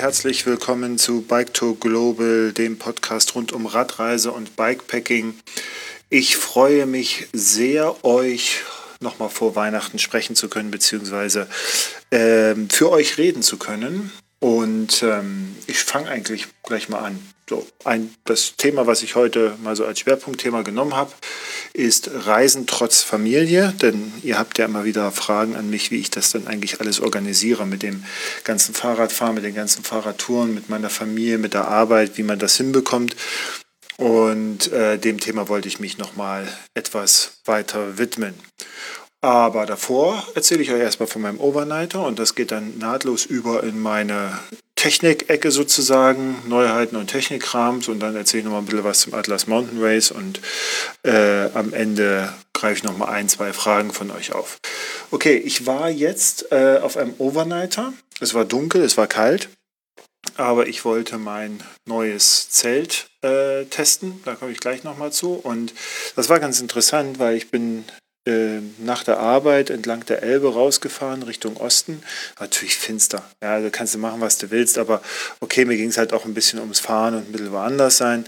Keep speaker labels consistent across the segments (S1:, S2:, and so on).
S1: herzlich willkommen zu Bike Tour Global, dem Podcast rund um Radreise und Bikepacking. Ich freue mich sehr, euch nochmal vor Weihnachten sprechen zu können, beziehungsweise ähm, für euch reden zu können. Und ähm, ich fange eigentlich gleich mal an. So, ein, das Thema, was ich heute mal so als Schwerpunktthema genommen habe, ist Reisen trotz Familie. Denn ihr habt ja immer wieder Fragen an mich, wie ich das dann eigentlich alles organisiere mit dem ganzen Fahrradfahren, mit den ganzen Fahrradtouren, mit meiner Familie, mit der Arbeit, wie man das hinbekommt. Und äh, dem Thema wollte ich mich nochmal etwas weiter widmen. Aber davor erzähle ich euch erstmal von meinem Overnighter und das geht dann nahtlos über in meine Technik-Ecke sozusagen, Neuheiten und Technikrams und dann erzähle ich nochmal ein bisschen was zum Atlas Mountain Race und äh, am Ende greife ich nochmal ein, zwei Fragen von euch auf. Okay, ich war jetzt äh, auf einem Overnighter. Es war dunkel, es war kalt, aber ich wollte mein neues Zelt äh, testen. Da komme ich gleich nochmal zu. Und das war ganz interessant, weil ich bin nach der Arbeit entlang der Elbe rausgefahren Richtung Osten. Natürlich finster. Ja, also kannst du machen, was du willst, aber okay, mir ging es halt auch ein bisschen ums Fahren und ein bisschen woanders sein.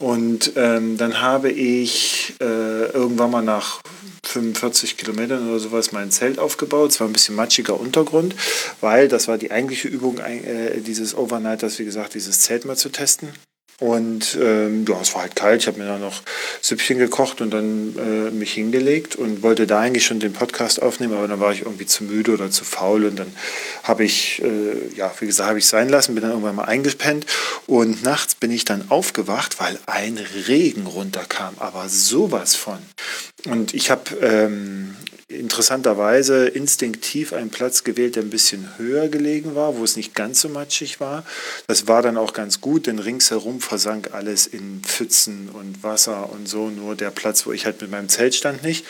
S1: Und ähm, dann habe ich äh, irgendwann mal nach 45 Kilometern oder sowas mein Zelt aufgebaut. Es war ein bisschen matschiger Untergrund, weil das war die eigentliche Übung äh, dieses Overnighters, wie gesagt, dieses Zelt mal zu testen. Und ähm, ja, es war halt kalt. Ich habe mir da noch Süppchen gekocht und dann äh, mich hingelegt und wollte da eigentlich schon den Podcast aufnehmen, aber dann war ich irgendwie zu müde oder zu faul und dann habe ich, äh, ja, wie gesagt, habe ich sein lassen, bin dann irgendwann mal eingepennt und nachts bin ich dann aufgewacht, weil ein Regen runterkam, aber sowas von. Und ich habe ähm, interessanterweise instinktiv einen Platz gewählt, der ein bisschen höher gelegen war, wo es nicht ganz so matschig war. Das war dann auch ganz gut, denn ringsherum versank alles in Pfützen und Wasser und so, nur der Platz, wo ich halt mit meinem Zelt stand, nicht.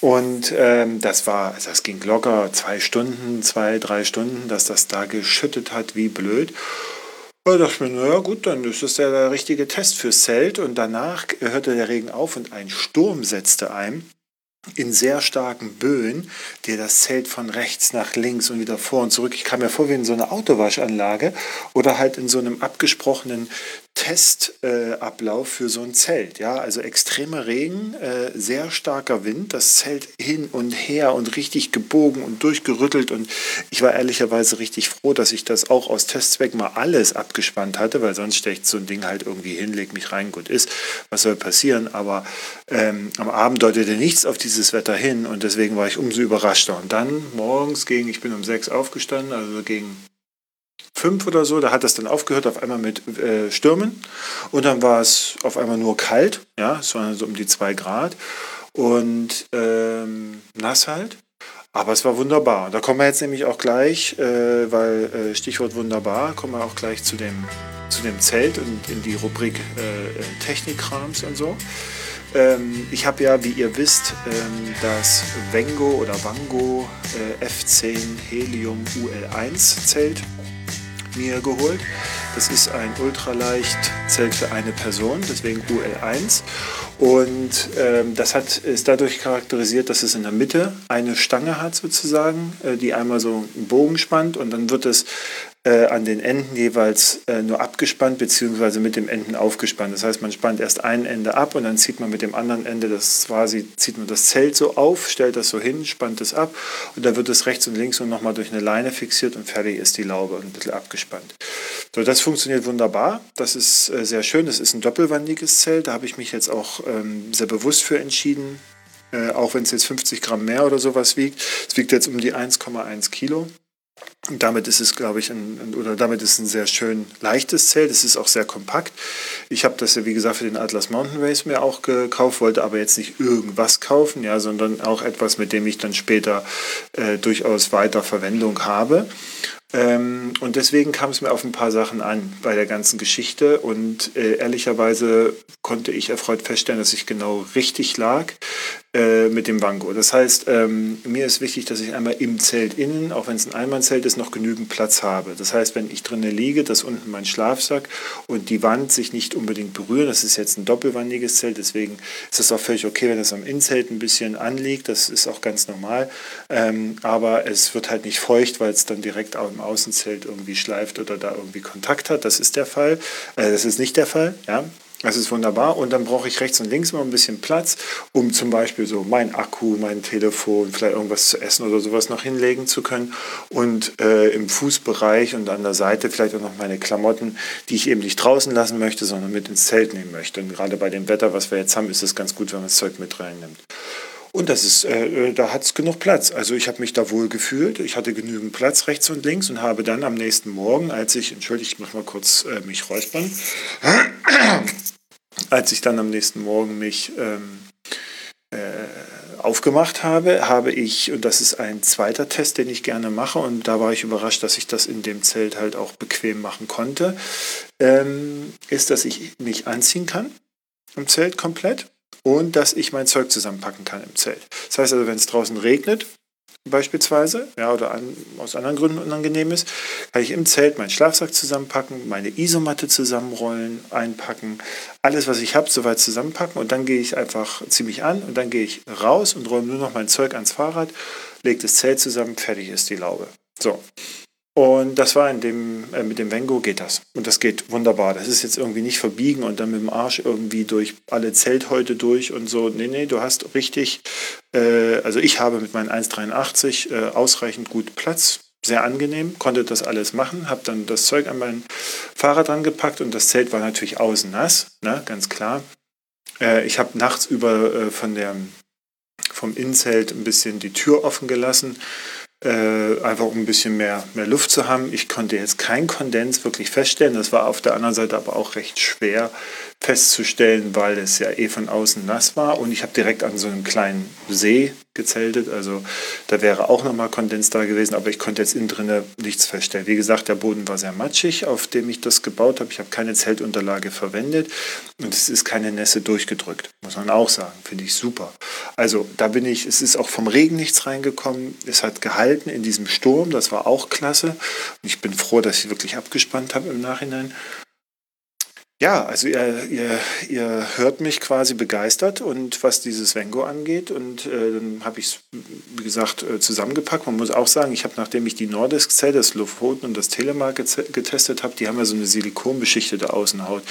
S1: Und ähm, das war, also das ging locker zwei Stunden, zwei, drei Stunden, dass das da geschüttet hat wie blöd. Da dachte ich mir, naja gut, dann ist das ja der richtige Test fürs Zelt. Und danach hörte der Regen auf und ein Sturm setzte ein in sehr starken Böen, der das Zelt von rechts nach links und wieder vor und zurück. Ich kam mir vor wie in so einer Autowaschanlage oder halt in so einem abgesprochenen Testablauf äh, für so ein Zelt. Ja, also extremer Regen, äh, sehr starker Wind, das Zelt hin und her und richtig gebogen und durchgerüttelt. Und ich war ehrlicherweise richtig froh, dass ich das auch aus Testzweck mal alles abgespannt hatte, weil sonst stecht so ein Ding halt irgendwie hin, leg mich rein, gut ist. Was soll passieren? Aber ähm, am Abend deutete nichts auf dieses Wetter hin und deswegen war ich umso überraschter. Und dann morgens gegen, ich bin um sechs aufgestanden, also gegen fünf oder so, da hat das dann aufgehört auf einmal mit äh, Stürmen und dann war es auf einmal nur kalt, ja, es waren so um die zwei Grad und ähm, nass halt. Aber es war wunderbar. Da kommen wir jetzt nämlich auch gleich, äh, weil äh, Stichwort wunderbar, kommen wir auch gleich zu dem, zu dem Zelt und in die Rubrik äh, Technikkrams und so. Ähm, ich habe ja, wie ihr wisst, ähm, das Vengo oder Wango äh, F10 Helium UL1 Zelt mir geholt. Das ist ein ultraleicht Zelt für eine Person, deswegen UL1. Und ähm, das hat, ist dadurch charakterisiert, dass es in der Mitte eine Stange hat sozusagen, äh, die einmal so einen Bogen spannt und dann wird es äh, an den Enden jeweils äh, nur abgespannt beziehungsweise mit dem Enden aufgespannt. Das heißt, man spannt erst ein Ende ab und dann zieht man mit dem anderen Ende, das quasi zieht man das Zelt so auf, stellt das so hin, spannt es ab und dann wird es rechts und links und nochmal durch eine Leine fixiert und fertig ist die Laube ein bisschen abgespannt. So, das funktioniert wunderbar. Das ist äh, sehr schön. Das ist ein doppelwandiges Zelt. Da habe ich mich jetzt auch ähm, sehr bewusst für entschieden. Äh, auch wenn es jetzt 50 Gramm mehr oder sowas wiegt. Es wiegt jetzt um die 1,1 Kilo. Damit ist es, glaube ich, ein, oder damit ist ein sehr schön leichtes Zelt. Es ist auch sehr kompakt. Ich habe das ja, wie gesagt, für den Atlas Mountain Race mir auch gekauft, wollte aber jetzt nicht irgendwas kaufen, ja, sondern auch etwas, mit dem ich dann später äh, durchaus weiter Verwendung habe. Ähm, und deswegen kam es mir auf ein paar Sachen an bei der ganzen Geschichte. Und äh, ehrlicherweise konnte ich erfreut feststellen, dass ich genau richtig lag. Äh, mit dem Wango. Das heißt, ähm, mir ist wichtig, dass ich einmal im Zelt innen, auch wenn es ein Einmannzelt ist, noch genügend Platz habe. Das heißt, wenn ich drinnen liege, dass unten mein Schlafsack und die Wand sich nicht unbedingt berühren. Das ist jetzt ein doppelwandiges Zelt, deswegen ist es auch völlig okay, wenn es am Innenzelt ein bisschen anliegt. Das ist auch ganz normal. Ähm, aber es wird halt nicht feucht, weil es dann direkt auch im Außenzelt irgendwie schleift oder da irgendwie Kontakt hat. Das ist der Fall. Äh, das ist nicht der Fall. Ja, das ist wunderbar. Und dann brauche ich rechts und links mal ein bisschen Platz, um zum Beispiel so mein Akku, mein Telefon, vielleicht irgendwas zu essen oder sowas noch hinlegen zu können. Und äh, im Fußbereich und an der Seite vielleicht auch noch meine Klamotten, die ich eben nicht draußen lassen möchte, sondern mit ins Zelt nehmen möchte. Und gerade bei dem Wetter, was wir jetzt haben, ist es ganz gut, wenn man das Zeug mit reinnimmt. Und das ist, äh, da hat es genug Platz. Also ich habe mich da wohl gefühlt. Ich hatte genügend Platz rechts und links und habe dann am nächsten Morgen, als ich, entschuldigt, ich muss mal kurz äh, mich räuspern, als ich dann am nächsten Morgen mich ähm, äh, aufgemacht habe, habe ich, und das ist ein zweiter Test, den ich gerne mache, und da war ich überrascht, dass ich das in dem Zelt halt auch bequem machen konnte, ähm, ist, dass ich mich anziehen kann im Zelt komplett und dass ich mein Zeug zusammenpacken kann im Zelt. Das heißt also, wenn es draußen regnet, beispielsweise, ja, oder an, aus anderen Gründen unangenehm ist, kann ich im Zelt meinen Schlafsack zusammenpacken, meine Isomatte zusammenrollen, einpacken, alles, was ich habe, soweit zusammenpacken und dann gehe ich einfach ziemlich an und dann gehe ich raus und räume nur noch mein Zeug ans Fahrrad, lege das Zelt zusammen, fertig ist die Laube. So, und das war in dem, äh, mit dem Vengo geht das. Und das geht wunderbar. Das ist jetzt irgendwie nicht verbiegen und dann mit dem Arsch irgendwie durch alle Zelthäute durch und so. Nee, nee, du hast richtig, äh, also ich habe mit meinen 1,83 äh, ausreichend gut Platz. Sehr angenehm, konnte das alles machen, habe dann das Zeug an mein Fahrrad gepackt und das Zelt war natürlich außen nass, ne, ganz klar. Äh, ich habe nachts über äh, von der, vom Innenzelt ein bisschen die Tür offen gelassen äh, einfach um ein bisschen mehr, mehr Luft zu haben. Ich konnte jetzt kein Kondens wirklich feststellen. Das war auf der anderen Seite aber auch recht schwer festzustellen, weil es ja eh von außen nass war. Und ich habe direkt an so einem kleinen See gezeltet. Also da wäre auch nochmal Kondens da gewesen, aber ich konnte jetzt innen drin nichts feststellen. Wie gesagt, der Boden war sehr matschig, auf dem ich das gebaut habe. Ich habe keine Zeltunterlage verwendet und es ist keine Nässe durchgedrückt, muss man auch sagen. Finde ich super. Also da bin ich, es ist auch vom Regen nichts reingekommen. Es hat gehalten in diesem Sturm, das war auch klasse. Und ich bin froh, dass ich wirklich abgespannt habe im Nachhinein. Ja, also ihr, ihr, ihr hört mich quasi begeistert und was dieses Vengo angeht und äh, dann habe ich es, wie gesagt, äh, zusammengepackt. Man muss auch sagen, ich habe, nachdem ich die Nordisk Zell, das Lofoten und das Telemark getestet habe, die haben ja so eine silikonbeschichtete Außenhaut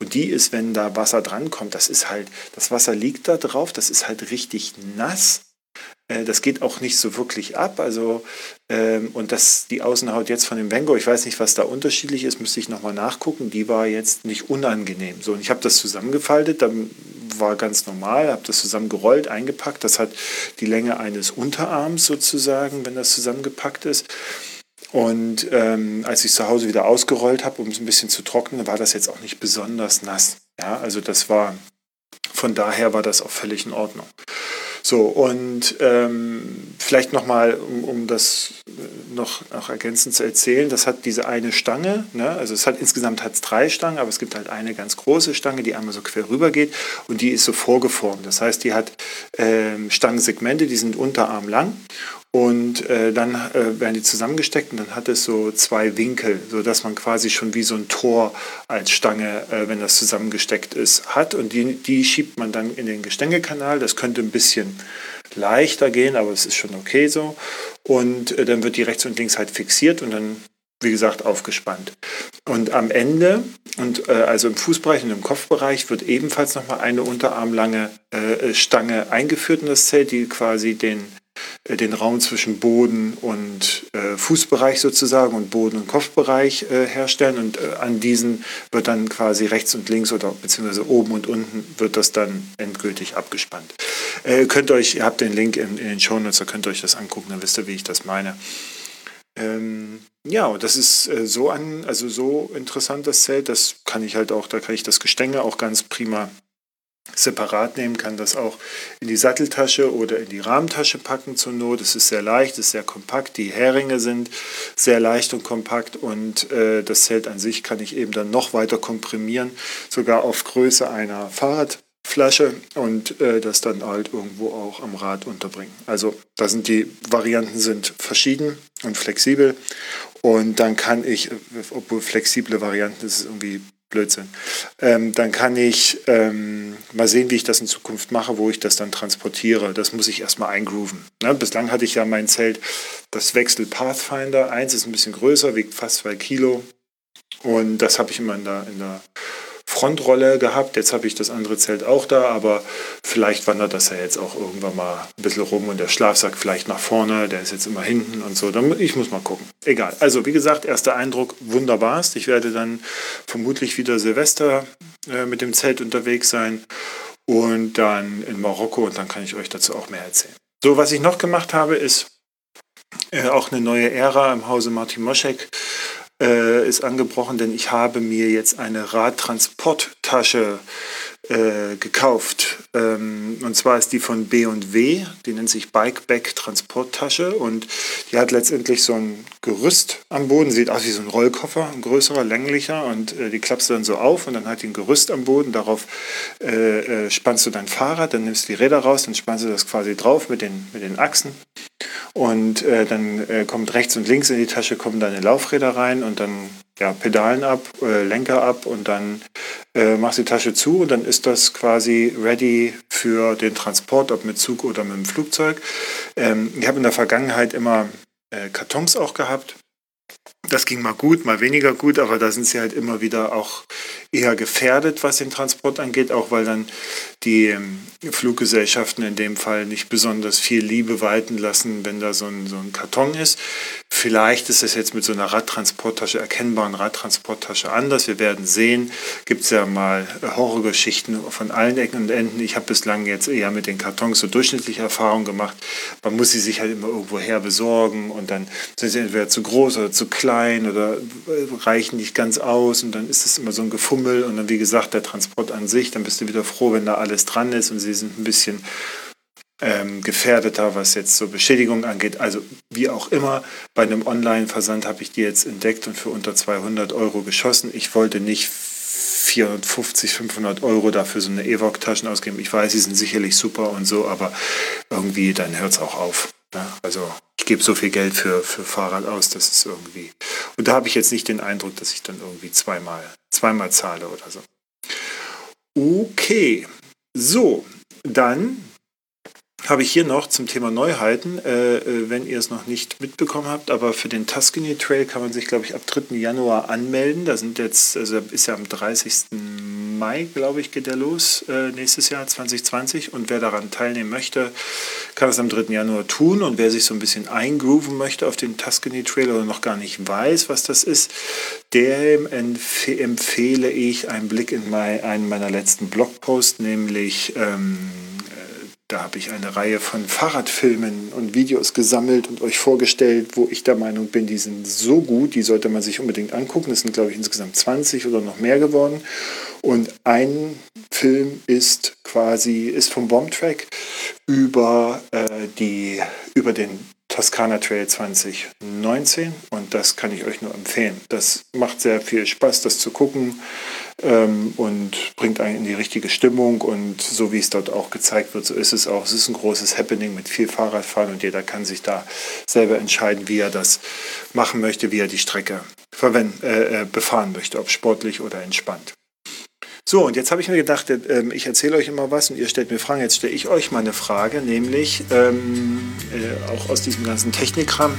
S1: und die ist, wenn da Wasser drankommt, das ist halt, das Wasser liegt da drauf, das ist halt richtig nass das geht auch nicht so wirklich ab. Also, ähm, und das, die Außenhaut jetzt von dem Vengo, ich weiß nicht, was da unterschiedlich ist, müsste ich nochmal nachgucken. Die war jetzt nicht unangenehm. So, und ich habe das zusammengefaltet, dann war ganz normal, habe das zusammengerollt, eingepackt. Das hat die Länge eines Unterarms sozusagen, wenn das zusammengepackt ist. Und ähm, als ich zu Hause wieder ausgerollt habe, um es ein bisschen zu trocknen, war das jetzt auch nicht besonders nass. Ja, also das war, von daher war das auch völlig in Ordnung. So, und ähm, vielleicht nochmal, um, um das noch, noch ergänzend zu erzählen, das hat diese eine Stange, ne? also es hat insgesamt hat es drei Stangen, aber es gibt halt eine ganz große Stange, die einmal so quer rüber geht und die ist so vorgeformt. Das heißt, die hat ähm, Stangensegmente, die sind unterarmlang und äh, dann äh, werden die zusammengesteckt und dann hat es so zwei Winkel, sodass man quasi schon wie so ein Tor als Stange, äh, wenn das zusammengesteckt ist, hat. Und die, die schiebt man dann in den Gestängekanal. Das könnte ein bisschen leichter gehen, aber es ist schon okay so. Und äh, dann wird die rechts und links halt fixiert und dann, wie gesagt, aufgespannt. Und am Ende, und äh, also im Fußbereich und im Kopfbereich, wird ebenfalls nochmal eine unterarmlange äh, Stange eingeführt in das Zelt, die quasi den den Raum zwischen Boden und äh, Fußbereich sozusagen und Boden- und Kopfbereich äh, herstellen. Und äh, an diesen wird dann quasi rechts und links oder beziehungsweise oben und unten wird das dann endgültig abgespannt. Äh, könnt euch, ihr habt den Link in, in den Shownotes, da könnt ihr euch das angucken, dann wisst ihr, wie ich das meine. Ähm, ja, und das ist äh, so an, also so interessant das Zelt, das kann ich halt auch, da kann ich das Gestänge auch ganz prima separat nehmen, kann das auch in die Satteltasche oder in die Rahmentasche packen zur Not. Es ist sehr leicht, es ist sehr kompakt. Die Heringe sind sehr leicht und kompakt und äh, das Zelt an sich kann ich eben dann noch weiter komprimieren, sogar auf Größe einer Fahrrad Flasche und äh, das dann halt irgendwo auch am Rad unterbringen. Also da sind die Varianten sind verschieden und flexibel und dann kann ich, obwohl flexible Varianten das ist irgendwie Blödsinn. Ähm, dann kann ich ähm, mal sehen, wie ich das in Zukunft mache, wo ich das dann transportiere. Das muss ich erstmal eingrooven. Ne? Bislang hatte ich ja mein Zelt, das Wechsel Pathfinder. Eins ist ein bisschen größer, wiegt fast zwei Kilo. Und das habe ich immer in der, in der Frontrolle gehabt. Jetzt habe ich das andere Zelt auch da, aber vielleicht wandert das ja jetzt auch irgendwann mal ein bisschen rum und der Schlafsack vielleicht nach vorne, der ist jetzt immer hinten und so. Ich muss mal gucken. Egal. Also wie gesagt, erster Eindruck wunderbarst. Ich werde dann vermutlich wieder Silvester äh, mit dem Zelt unterwegs sein und dann in Marokko und dann kann ich euch dazu auch mehr erzählen. So, was ich noch gemacht habe, ist äh, auch eine neue Ära im Hause Martin Moschek äh, ist angebrochen, denn ich habe mir jetzt eine Radtransporttasche äh, gekauft. Ähm, und zwar ist die von B&W, die nennt sich Bikeback Transporttasche. Und die hat letztendlich so ein Gerüst am Boden, sieht aus wie so ein Rollkoffer, ein größerer, länglicher. Und äh, die klappst du dann so auf und dann hat die ein Gerüst am Boden, darauf äh, äh, spannst du dein Fahrrad, dann nimmst du die Räder raus, dann spannst du das quasi drauf mit den, mit den Achsen. Und äh, dann äh, kommt rechts und links in die Tasche kommen deine Laufräder rein und dann ja, Pedalen ab, äh, Lenker ab und dann äh, machst du die Tasche zu und dann ist das quasi ready für den Transport, ob mit Zug oder mit dem Flugzeug. Ähm, ich habe in der Vergangenheit immer äh, Kartons auch gehabt das ging mal gut, mal weniger gut, aber da sind sie halt immer wieder auch eher gefährdet, was den Transport angeht, auch weil dann die ähm, Fluggesellschaften in dem Fall nicht besonders viel Liebe walten lassen, wenn da so ein, so ein Karton ist. Vielleicht ist es jetzt mit so einer Radtransporttasche, erkennbaren Radtransporttasche anders. Wir werden sehen. Gibt es ja mal Horrorgeschichten von allen Ecken und Enden. Ich habe bislang jetzt eher mit den Kartons so durchschnittliche Erfahrungen gemacht. Man muss sie sich halt immer irgendwo her besorgen und dann sind sie entweder zu groß oder zu klein oder reichen nicht ganz aus und dann ist es immer so ein Gefummel und dann wie gesagt der Transport an sich, dann bist du wieder froh, wenn da alles dran ist und sie sind ein bisschen ähm, gefährdeter, was jetzt so Beschädigung angeht. Also wie auch immer, bei einem Online-Versand habe ich die jetzt entdeckt und für unter 200 Euro geschossen. Ich wollte nicht 450, 500 Euro dafür so eine Evoc-Taschen ausgeben. Ich weiß, sie sind sicherlich super und so, aber irgendwie dann hört es auch auf. Ne? Also ich gebe so viel Geld für, für Fahrrad aus, das ist irgendwie. Und da habe ich jetzt nicht den Eindruck, dass ich dann irgendwie zweimal, zweimal zahle oder so. Okay, so, dann habe ich hier noch zum Thema Neuheiten, äh, äh, wenn ihr es noch nicht mitbekommen habt, aber für den Tuscany Trail kann man sich, glaube ich, ab 3. Januar anmelden. Da sind jetzt, also ist ja am 30. Mai, glaube ich, geht der los, äh, nächstes Jahr 2020. Und wer daran teilnehmen möchte, kann es am 3. Januar tun. Und wer sich so ein bisschen eingrooven möchte auf den Tuscany Trail oder noch gar nicht weiß, was das ist, dem empf empfehle ich einen Blick in mein, einen meiner letzten Blogposts, nämlich ähm, da habe ich eine Reihe von Fahrradfilmen und Videos gesammelt und euch vorgestellt, wo ich der Meinung bin, die sind so gut, die sollte man sich unbedingt angucken. Es sind, glaube ich, insgesamt 20 oder noch mehr geworden. Und ein Film ist quasi, ist vom Bombtrack über, äh, die, über den Toskana Trail 2019 und das kann ich euch nur empfehlen. Das macht sehr viel Spaß, das zu gucken ähm, und bringt einen in die richtige Stimmung und so wie es dort auch gezeigt wird, so ist es auch. Es ist ein großes Happening mit viel Fahrradfahren und jeder kann sich da selber entscheiden, wie er das machen möchte, wie er die Strecke verwenden, äh, äh, befahren möchte, ob sportlich oder entspannt. So, und jetzt habe ich mir gedacht, äh, ich erzähle euch immer was und ihr stellt mir Fragen. Jetzt stelle ich euch mal eine Frage, nämlich ähm, äh, auch aus diesem ganzen Technikkram.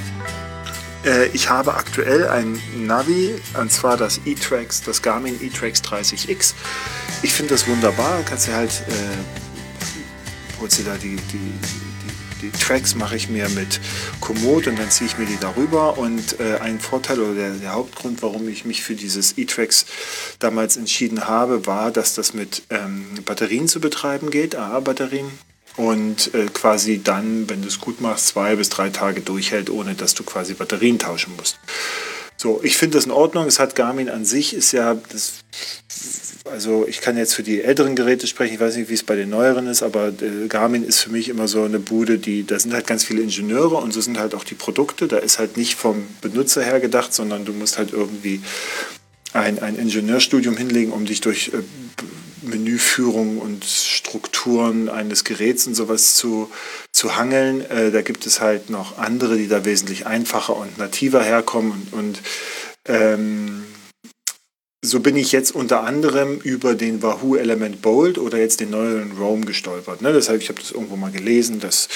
S1: Äh, ich habe aktuell ein Navi, und zwar das E-Trax, das Garmin E-Trax 30X. Ich finde das wunderbar. Kannst du halt, äh, holst du da die, die, die, Tracks mache ich mir mit Komoot und dann ziehe ich mir die darüber. Und äh, ein Vorteil oder der, der, Hauptgrund, warum ich mich für dieses E-Trax damals entschieden habe, war, dass das mit ähm, Batterien zu betreiben geht, AA-Batterien und äh, quasi dann, wenn du es gut machst, zwei bis drei Tage durchhält, ohne dass du quasi Batterien tauschen musst. So, ich finde das in Ordnung. Es hat Garmin an sich, ist ja das. Also ich kann jetzt für die älteren Geräte sprechen, ich weiß nicht, wie es bei den neueren ist, aber äh, Garmin ist für mich immer so eine Bude, die, da sind halt ganz viele Ingenieure und so sind halt auch die Produkte. Da ist halt nicht vom Benutzer her gedacht, sondern du musst halt irgendwie ein, ein Ingenieurstudium hinlegen, um dich durch äh, Menüführung und Strukturen eines Geräts und sowas zu, zu hangeln. Äh, da gibt es halt noch andere, die da wesentlich einfacher und nativer herkommen und, und ähm, so bin ich jetzt unter anderem über den Wahoo Element Bold oder jetzt den neuen Roam gestolpert. Ne? Deshalb, ich habe das irgendwo mal gelesen. Dass,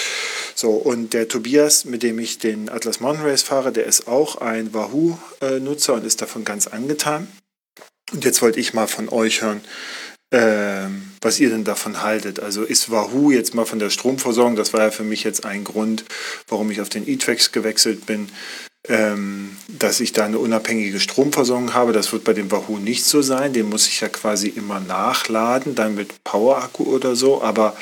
S1: so, und der Tobias, mit dem ich den Atlas Mountain Race fahre, der ist auch ein Wahoo-Nutzer und ist davon ganz angetan. Und jetzt wollte ich mal von euch hören, äh, was ihr denn davon haltet. Also ist Wahoo jetzt mal von der Stromversorgung, das war ja für mich jetzt ein Grund, warum ich auf den E-Trax gewechselt bin, ähm, dass ich da eine unabhängige Stromversorgung habe. Das wird bei dem Wahoo nicht so sein. Den muss ich ja quasi immer nachladen, dann mit Power-Akku oder so. Aber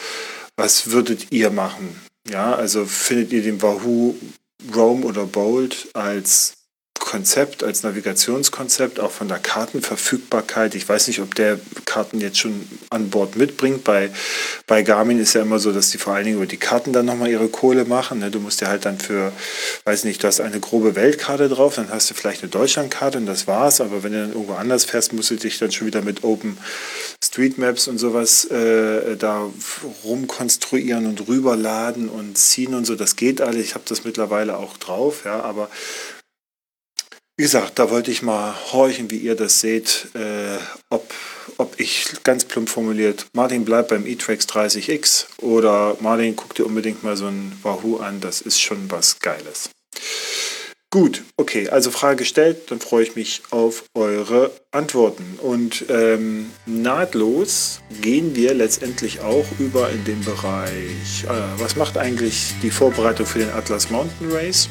S1: was würdet ihr machen? Ja, also findet ihr den Wahoo Roam oder Bold als Konzept, als Navigationskonzept, auch von der Kartenverfügbarkeit. Ich weiß nicht, ob der Karten jetzt schon an Bord mitbringt. Bei, bei Garmin ist ja immer so, dass die vor allen Dingen über die Karten dann nochmal ihre Kohle machen. Ne? Du musst ja halt dann für, weiß nicht, du hast eine grobe Weltkarte drauf, dann hast du vielleicht eine Deutschlandkarte und das war's. Aber wenn du dann irgendwo anders fährst, musst du dich dann schon wieder mit Open Street Maps und sowas äh, da rumkonstruieren und rüberladen und ziehen und so. Das geht alles. Ich habe das mittlerweile auch drauf, ja, aber wie gesagt, da wollte ich mal horchen, wie ihr das seht, äh, ob, ob ich ganz plump formuliert, Martin bleibt beim E-Trax 30X oder Martin, guck dir unbedingt mal so ein Wahoo an, das ist schon was Geiles. Gut, okay, also Frage gestellt, dann freue ich mich auf eure Antworten. Und ähm, nahtlos gehen wir letztendlich auch über in den Bereich, äh, was macht eigentlich die Vorbereitung für den Atlas Mountain Race?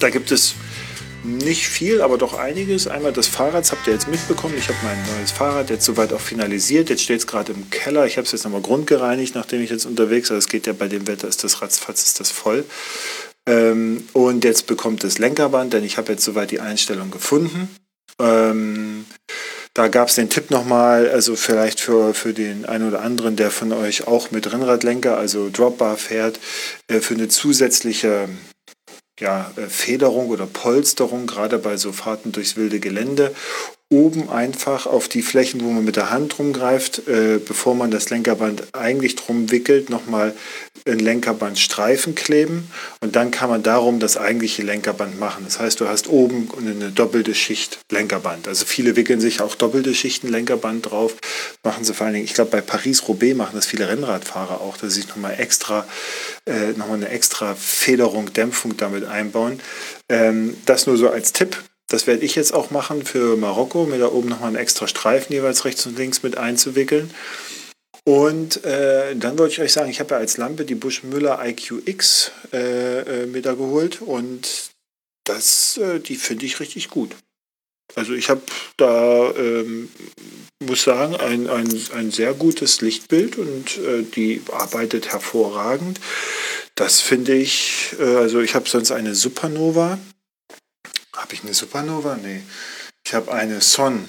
S1: Da gibt es nicht viel, aber doch einiges. Einmal das Fahrrad, habt ihr jetzt mitbekommen. Ich habe mein neues Fahrrad jetzt soweit auch finalisiert. Jetzt steht es gerade im Keller. Ich habe es jetzt nochmal grundgereinigt, nachdem ich jetzt unterwegs war. Es geht ja bei dem Wetter, ist das ratzfatz, ist das voll. Ähm, und jetzt bekommt es Lenkerband, denn ich habe jetzt soweit die Einstellung gefunden. Ähm, da gab es den Tipp nochmal, also vielleicht für, für den einen oder anderen, der von euch auch mit Rennradlenker, also Dropbar fährt, äh, für eine zusätzliche ja, äh, Federung oder Polsterung, gerade bei so Fahrten durchs wilde Gelände oben einfach auf die Flächen, wo man mit der Hand rumgreift, äh, bevor man das Lenkerband eigentlich drum wickelt, nochmal ein Lenkerbandstreifen kleben und dann kann man darum das eigentliche Lenkerband machen. Das heißt, du hast oben eine doppelte Schicht Lenkerband. Also viele wickeln sich auch doppelte Schichten Lenkerband drauf, machen sie vor allen Dingen, ich glaube bei Paris-Roubaix machen das viele Rennradfahrer auch, dass sie sich nochmal extra, äh, nochmal eine extra Federung, Dämpfung damit einbauen. Ähm, das nur so als Tipp. Das werde ich jetzt auch machen für Marokko, mir da oben nochmal einen extra Streifen jeweils rechts und links mit einzuwickeln. Und äh, dann wollte ich euch sagen, ich habe ja als Lampe die Busch Müller IQX äh, äh, mir da geholt und das, äh, die finde ich richtig gut. Also ich habe da, ähm, muss sagen, ein, ein, ein sehr gutes Lichtbild und äh, die arbeitet hervorragend. Das finde ich, äh, also ich habe sonst eine Supernova, habe ich eine Supernova? Nee. Ich habe eine Son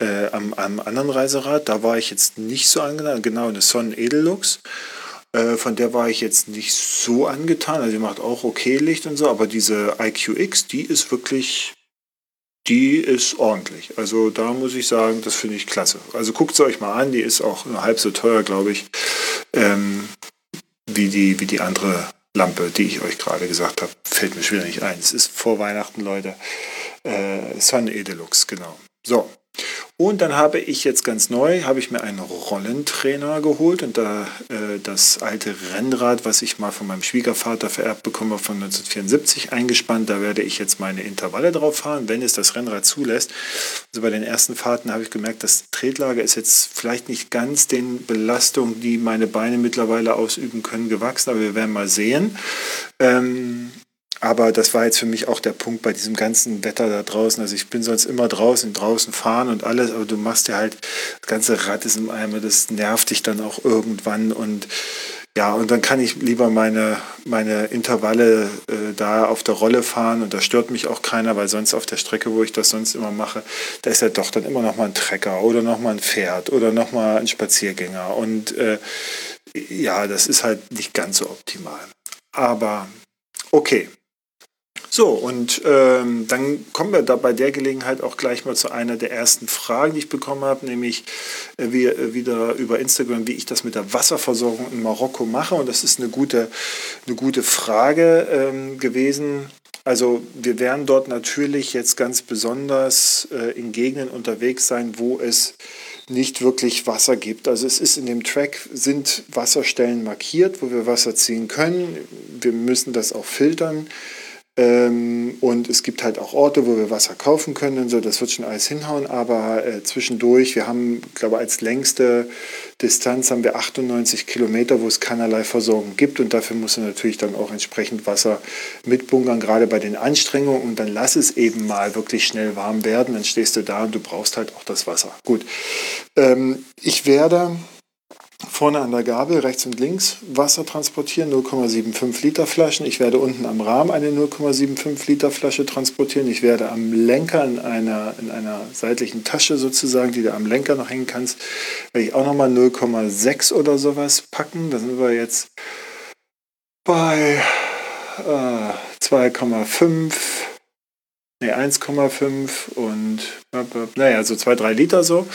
S1: äh, am, am anderen Reiserad. Da war ich jetzt nicht so angetan. Genau, eine Son Edellux. Äh, von der war ich jetzt nicht so angetan. Also die macht auch okay Licht und so. Aber diese IQX, die ist wirklich die ist ordentlich. Also da muss ich sagen, das finde ich klasse. Also guckt sie euch mal an, die ist auch nur halb so teuer, glaube ich, ähm, wie, die, wie die andere Lampe, die ich euch gerade gesagt habe, fällt mir schwer nicht ein. Es ist vor Weihnachten, Leute. Äh, Sun Edelux, genau. So, und dann habe ich jetzt ganz neu, habe ich mir einen Rollentrainer geholt und da äh, das alte Rennrad, was ich mal von meinem Schwiegervater vererbt bekomme von 1974 eingespannt. Da werde ich jetzt meine Intervalle drauf fahren, wenn es das Rennrad zulässt. Also bei den ersten Fahrten habe ich gemerkt, das Tretlager ist jetzt vielleicht nicht ganz den Belastungen, die meine Beine mittlerweile ausüben können, gewachsen, aber wir werden mal sehen. Ähm, aber das war jetzt für mich auch der Punkt bei diesem ganzen Wetter da draußen. Also ich bin sonst immer draußen, draußen fahren und alles, aber du machst ja halt, das ganze Rad ist im Eimer, das nervt dich dann auch irgendwann und ja, und dann kann ich lieber meine, meine Intervalle äh, da auf der Rolle fahren und da stört mich auch keiner, weil sonst auf der Strecke, wo ich das sonst immer mache, da ist ja doch dann immer noch mal ein Trecker oder noch mal ein Pferd oder noch mal ein Spaziergänger und äh, ja, das ist halt nicht ganz so optimal. Aber okay, So, und ähm, dann kommen wir da bei der Gelegenheit auch gleich mal zu einer der ersten Fragen, die ich bekommen habe, nämlich äh, wie, äh, wieder über Instagram, wie ich das mit der Wasserversorgung in Marokko mache. Und das ist eine gute, eine gute Frage ähm, gewesen. Also wir werden dort natürlich jetzt ganz besonders äh, in Gegenden unterwegs sein, wo es nicht wirklich Wasser gibt. Also es ist in dem Track sind Wasserstellen markiert, wo wir Wasser ziehen können. Wir müssen das auch filtern. Ähm, und es gibt halt auch Orte, wo wir Wasser kaufen können und so, das wird schon alles hinhauen, aber äh, zwischendurch, wir haben, glaube als längste Distanz haben wir 98 Kilometer, wo es keinerlei Versorgung gibt. Und dafür muss man natürlich dann auch entsprechend Wasser mitbunkern, gerade bei den Anstrengungen. Und dann lass es eben mal wirklich schnell warm werden, dann stehst du da und du brauchst halt auch das Wasser. Gut, ähm, ich werde vorne an der Gabel rechts und links Wasser transportieren, 0,75 Liter Flaschen. Ich werde unten am Rahmen eine 0,75 Liter Flasche transportieren. Ich werde am Lenker in einer, in einer seitlichen Tasche sozusagen, die du am Lenker noch hängen kannst, werde ich auch nochmal 0,6 oder sowas packen. Da sind wir jetzt bei äh, 2,5 nee, 1,5 und naja, so zwei, drei Liter so.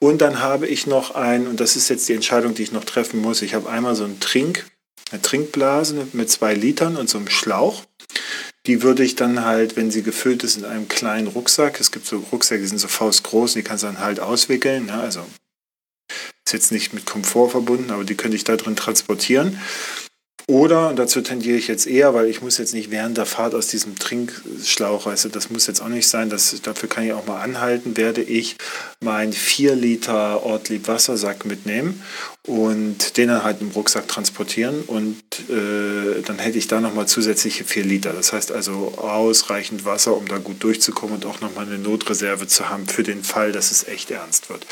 S1: Und dann habe ich noch ein, und das ist jetzt die Entscheidung, die ich noch treffen muss. Ich habe einmal so ein Trink, eine Trinkblase mit zwei Litern und so einem Schlauch. Die würde ich dann halt, wenn sie gefüllt ist, in einem kleinen Rucksack. Es gibt so Rucksäcke, die sind so faustgroß, die kannst du dann halt auswickeln. Ne? Also ist jetzt nicht mit Komfort verbunden, aber die könnte ich da drin transportieren. Oder, dazu tendiere ich jetzt eher, weil ich muss jetzt nicht während der Fahrt aus diesem Trinkschlauch, du, das muss jetzt auch nicht sein, das, dafür kann ich auch mal anhalten, werde ich meinen 4 Liter Ortlieb Wassersack mitnehmen und den dann halt im Rucksack transportieren und äh, dann hätte ich da nochmal zusätzliche 4 Liter. Das heißt also ausreichend Wasser, um da gut durchzukommen und auch nochmal eine Notreserve zu haben für den Fall, dass es echt ernst wird.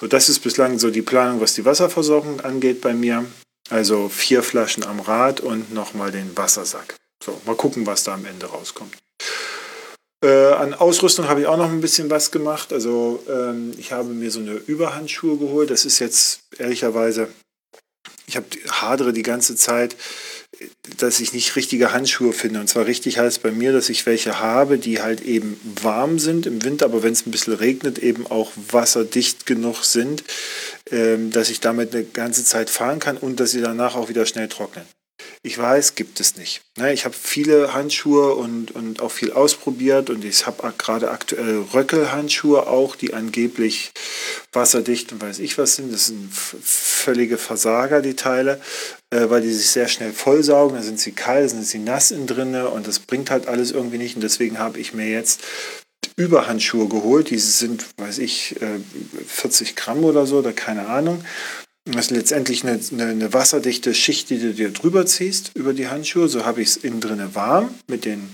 S1: So, das ist bislang so die Planung, was die Wasserversorgung angeht bei mir. Also vier Flaschen am Rad und nochmal den Wassersack. So, mal gucken, was da am Ende rauskommt. Äh, an Ausrüstung habe ich auch noch ein bisschen was gemacht. Also ähm, ich habe mir so eine Überhandschuhe geholt. Das ist jetzt ehrlicherweise, ich habe hadere die ganze Zeit dass ich nicht richtige Handschuhe finde. Und zwar richtig heißt bei mir, dass ich welche habe, die halt eben warm sind im Winter, aber wenn es ein bisschen regnet, eben auch wasserdicht genug sind, dass ich damit eine ganze Zeit fahren kann und dass sie danach auch wieder schnell trocknen. Ich weiß, gibt es nicht. Ne, ich habe viele Handschuhe und, und auch viel ausprobiert und ich habe gerade aktuell Röckelhandschuhe auch, die angeblich wasserdicht und weiß ich was sind. Das sind völlige Versager, die Teile, äh, weil die sich sehr schnell vollsaugen. Da sind sie kalt, sind sie nass innen drinne und das bringt halt alles irgendwie nicht. Und deswegen habe ich mir jetzt Überhandschuhe geholt. Die sind, weiß ich, 40 äh, Gramm oder so, oder keine Ahnung. Das ist letztendlich eine, eine, eine, wasserdichte Schicht, die du dir drüber ziehst über die Handschuhe. So habe ich es innen drinne warm mit den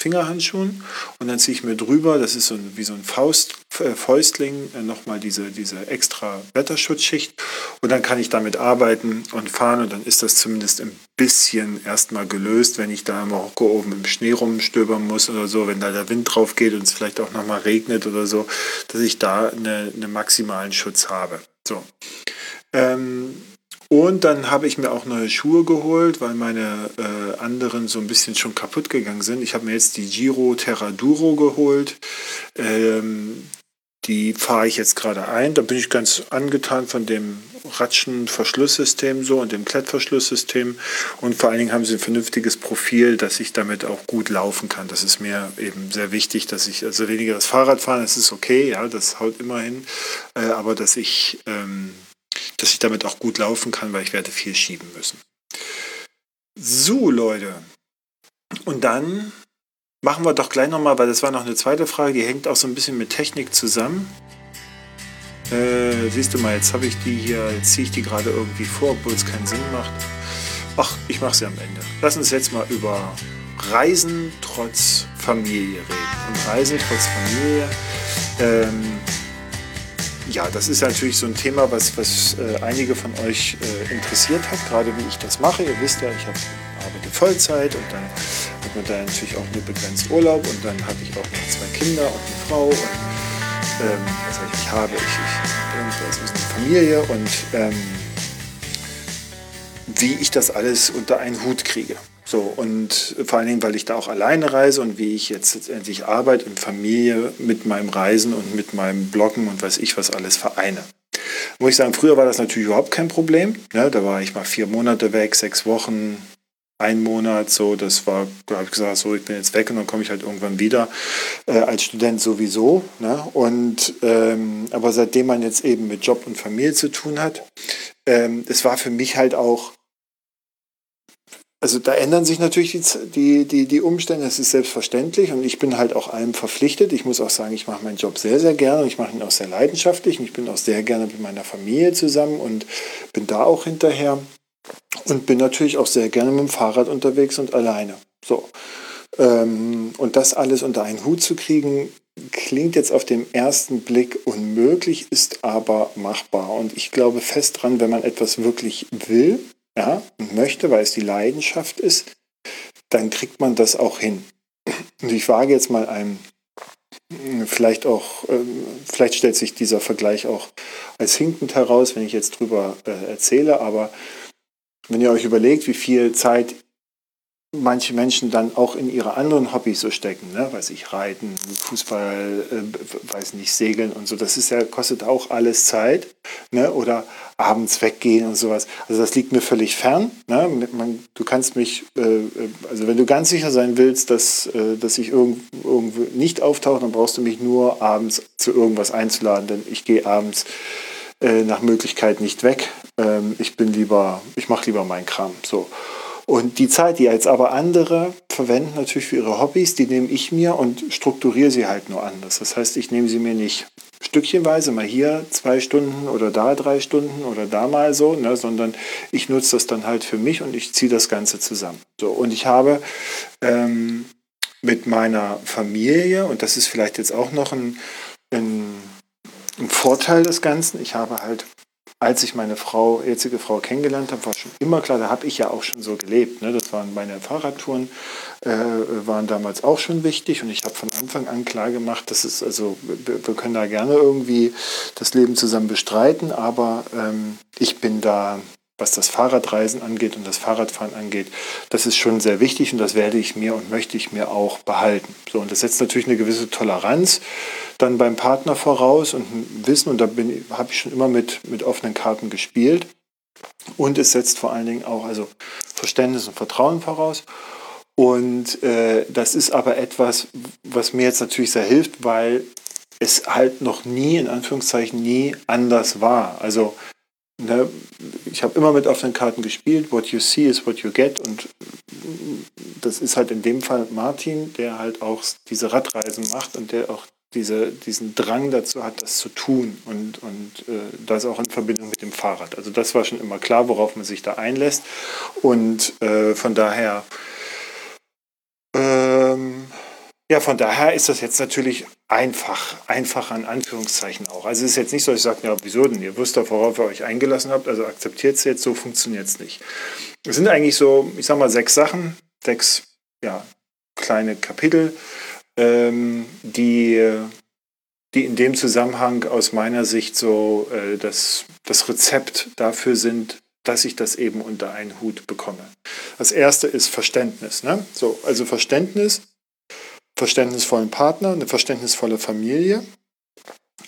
S1: Fingerhandschuhen und dann ziehe ich mir drüber, das ist so ein, wie so ein Faust, äh, Fäustling, äh, nochmal diese, diese extra Wetterschutzschicht und dann kann ich damit arbeiten und fahren und dann ist das zumindest ein bisschen erstmal gelöst, wenn ich da im Marokko oben im Schnee rumstöbern muss oder so, wenn da der Wind drauf geht und es vielleicht auch nochmal regnet oder so, dass ich da einen eine maximalen Schutz habe. So. Ähm, und dann habe ich mir auch neue Schuhe geholt, weil meine äh, anderen so ein bisschen schon kaputt gegangen sind. Ich habe mir jetzt die Giro Terra Duro geholt. Ähm, die fahre ich jetzt gerade ein. Da bin ich ganz angetan von dem Ratschen-Verschlusssystem so und dem Klettverschlusssystem. Und vor allen Dingen haben sie ein vernünftiges Profil, dass ich damit auch gut laufen kann. Das ist mir eben sehr wichtig, dass ich also weniger das Fahrrad fahren, das ist okay, ja, das haut immer hin. Äh, aber dass ich ähm, dass ich damit auch gut laufen kann, weil ich werde viel schieben müssen. So, Leute. Und dann machen wir doch gleich nochmal, weil das war noch eine zweite Frage, die hängt auch so ein bisschen mit Technik zusammen. Äh, siehst du mal, jetzt habe ich die hier, jetzt ziehe ich die gerade irgendwie vor, obwohl es keinen Sinn macht. Ach, ich mache sie am Ende. Lass uns jetzt mal über Reisen trotz Familie reden. Und Reisen trotz Familie. Ähm, ja, das ist natürlich so ein Thema, was, was äh, einige von euch äh, interessiert hat, gerade wie ich das mache. Ihr wisst ja, ich hab, arbeite Vollzeit und dann hat man da natürlich auch nur begrenzt Urlaub und dann habe ich auch noch zwei Kinder und eine Frau und ähm, was heißt, ich habe, ich, ich das ist eine Familie und ähm, wie ich das alles unter einen Hut kriege. So, und vor allen Dingen, weil ich da auch alleine reise und wie ich jetzt letztendlich Arbeit und Familie mit meinem Reisen und mit meinem Bloggen und weiß ich was alles vereine. Muss ich sagen, früher war das natürlich überhaupt kein Problem. Ne? Da war ich mal vier Monate weg, sechs Wochen, ein Monat, so, das war, habe ich gesagt, so, ich bin jetzt weg und dann komme ich halt irgendwann wieder, äh, als Student sowieso. Ne? Und ähm, aber seitdem man jetzt eben mit Job und Familie zu tun hat, ähm, es war für mich halt auch, also da ändern sich natürlich die, die, die, die Umstände, das ist selbstverständlich und ich bin halt auch allem verpflichtet. Ich muss auch sagen, ich mache meinen Job sehr, sehr gerne und ich mache ihn auch sehr leidenschaftlich und ich bin auch sehr gerne mit meiner Familie zusammen und bin da auch hinterher und bin natürlich auch sehr gerne mit dem Fahrrad unterwegs und alleine. So. Ähm, und das alles unter einen Hut zu kriegen, klingt jetzt auf den ersten Blick unmöglich, ist aber machbar. Und ich glaube fest dran, wenn man etwas wirklich will ja, und möchte, weil es die Leidenschaft ist, dann kriegt man das auch hin. Und ich wage jetzt mal einem, vielleicht auch, ähm, vielleicht stellt sich dieser Vergleich auch als hinkend heraus, wenn ich jetzt drüber äh, erzähle, aber wenn ihr euch überlegt, wie viel Zeit manche Menschen dann auch in ihre anderen Hobbys so stecken, ne? weiß ich, Reiten, Fußball, äh, weiß nicht, Segeln und so, das ist ja, kostet auch alles Zeit, ne? oder abends weggehen und sowas. Also das liegt mir völlig fern. Ne? Man, du kannst mich, äh, also wenn du ganz sicher sein willst, dass, äh, dass ich irgend, irgendwo nicht auftauche, dann brauchst du mich nur abends zu irgendwas einzuladen, denn ich gehe abends äh, nach Möglichkeit nicht weg. Ähm, ich bin lieber, ich mache lieber meinen Kram. So. Und die Zeit, die jetzt aber andere verwenden natürlich für ihre Hobbys, die nehme ich mir und strukturiere sie halt nur anders. Das heißt, ich nehme sie mir nicht stückchenweise, mal hier zwei Stunden oder da drei Stunden oder da mal so, ne, sondern ich nutze das dann halt für mich und ich ziehe das Ganze zusammen. So, und ich habe ähm, mit meiner Familie, und das ist vielleicht jetzt auch noch ein, ein ein Vorteil des Ganzen. Ich habe halt, als ich meine Frau, jetzige Frau kennengelernt habe, war schon immer klar, da habe ich ja auch schon so gelebt. Ne? Das waren meine Fahrradtouren, äh, waren damals auch schon wichtig und ich habe von Anfang an klar gemacht, dass es, also wir, wir können da gerne irgendwie das Leben zusammen bestreiten, aber ähm, ich bin da was das Fahrradreisen angeht und das Fahrradfahren angeht, das ist schon sehr wichtig und das werde ich mir und möchte ich mir auch behalten. So, und das setzt natürlich eine gewisse Toleranz dann beim Partner voraus und ein Wissen, und da habe ich schon immer mit, mit offenen Karten gespielt. Und es setzt vor allen Dingen auch also Verständnis und Vertrauen voraus. Und äh, das ist aber etwas, was mir jetzt natürlich sehr hilft, weil es halt noch nie, in Anführungszeichen, nie anders war. Also ne, ich habe immer mit offenen Karten gespielt. What you see is what you get. Und das ist halt in dem Fall Martin, der halt auch diese Radreisen macht und der auch diese, diesen Drang dazu hat, das zu tun. Und, und äh, das auch in Verbindung mit dem Fahrrad. Also das war schon immer klar, worauf man sich da einlässt. Und äh, von daher ähm, ja, von daher ist das jetzt natürlich einfach, einfach an Anführungszeichen auch. Also es ist jetzt nicht so, dass ich sage, ja, wieso denn? Ihr wisst doch, worauf ihr euch eingelassen habt, also akzeptiert es jetzt, so funktioniert es nicht. Es sind eigentlich so, ich sag mal, sechs Sachen, sechs ja, kleine Kapitel, ähm, die, die in dem Zusammenhang aus meiner Sicht so äh, das, das Rezept dafür sind, dass ich das eben unter einen Hut bekomme. Das erste ist Verständnis. Ne? So, also Verständnis verständnisvollen Partner, eine verständnisvolle Familie,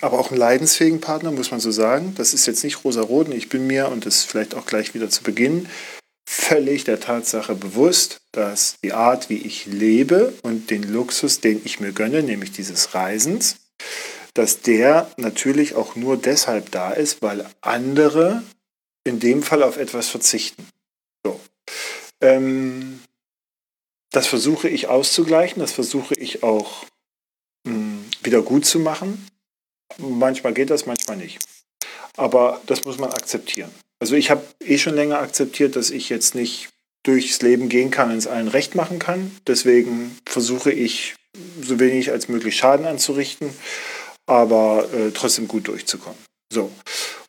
S1: aber auch einen leidensfähigen Partner, muss man so sagen. Das ist jetzt nicht rosa-roten. Ich bin mir, und das vielleicht auch gleich wieder zu Beginn, völlig der Tatsache bewusst, dass die Art, wie ich lebe und den Luxus, den ich mir gönne, nämlich dieses Reisens, dass der natürlich auch nur deshalb da ist, weil andere in dem Fall auf etwas verzichten. So. Ähm, das versuche ich auszugleichen, das versuche ich auch mh, hm, wieder gut zu machen. Manchmal geht das, manchmal nicht. Aber das muss man akzeptieren. Also ich habe eh schon länger akzeptiert, dass ich jetzt nicht durchs Leben gehen kann und es allen recht machen kann. Deswegen versuche ich so wenig als möglich Schaden anzurichten, aber äh, trotzdem gut durchzukommen. So.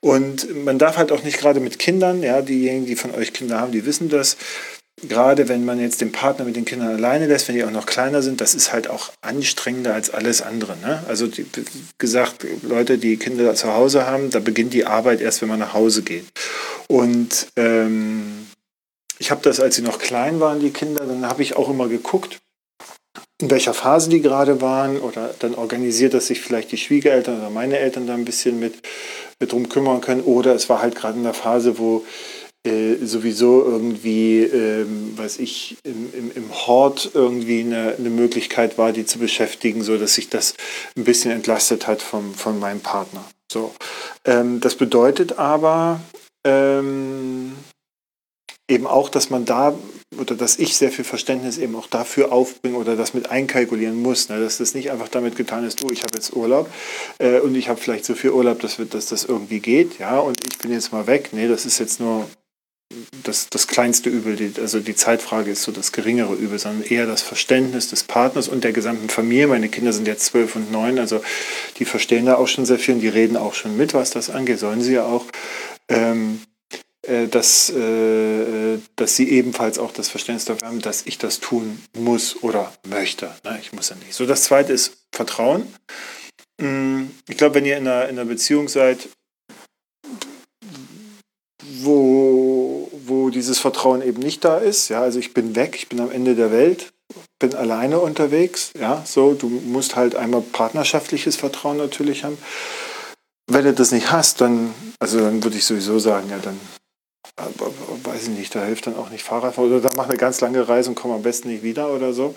S1: Und man darf halt auch nicht gerade mit Kindern, ja, diejenigen, die von euch Kinder haben, die wissen das, gerade wenn man jetzt den Partner mit den Kindern alleine lässt, wenn die auch noch kleiner sind, das ist halt auch anstrengender als alles andere. Ne? Also die, gesagt, Leute, die Kinder zu Hause haben, da beginnt die Arbeit erst, wenn man nach Hause geht. Und ähm, ich habe das, als sie noch klein waren, die Kinder, dann habe ich auch immer geguckt, in welcher Phase die gerade waren oder dann organisiert, dass sich vielleicht die Schwiegereltern oder meine Eltern da ein bisschen mit, mit drum kümmern können oder es war halt gerade in der Phase, wo äh, sowieso irgendwie, ähm, weiß ich, im, im, im Hort irgendwie eine, eine Möglichkeit war, die zu beschäftigen, so dass sich das ein bisschen entlastet hat vom, von meinem Partner. So. Ähm, das bedeutet aber, ähm, eben auch, dass man da oder dass ich sehr viel Verständnis eben auch dafür aufbringe oder das mit einkalkulieren muss, ne? dass das nicht einfach damit getan ist, du, ich habe jetzt Urlaub äh, und ich habe vielleicht so viel Urlaub, dass, wir, dass das irgendwie geht, ja, und ich bin jetzt mal weg. Nee, das ist jetzt nur das, das kleinste Übel, die, also die Zeitfrage ist so das geringere Übel, sondern eher das Verständnis des Partners und der gesamten Familie. Meine Kinder sind jetzt zwölf und neun, also die verstehen da auch schon sehr viel und die reden auch schon mit, was das angeht, sollen sie ja auch. Ähm, äh, dass, äh, dass sie ebenfalls auch das Verständnis dafür haben, dass ich das tun muss oder möchte. Ne? Ich muss ja nicht. So, das zweite ist Vertrauen. Mm, ich glaube, wenn ihr in einer, in einer Beziehung seid, dieses Vertrauen eben nicht da ist, ja, also ich bin weg, ich bin am Ende der Welt, bin alleine unterwegs, ja, so, du musst halt einmal partnerschaftliches Vertrauen natürlich haben. Wenn du das nicht hast, dann, also dann würde ich sowieso sagen, ja, dann weiß ich nicht, da hilft dann auch nicht Fahrradfahren oder da mach eine ganz lange Reise und komm am besten nicht wieder oder so.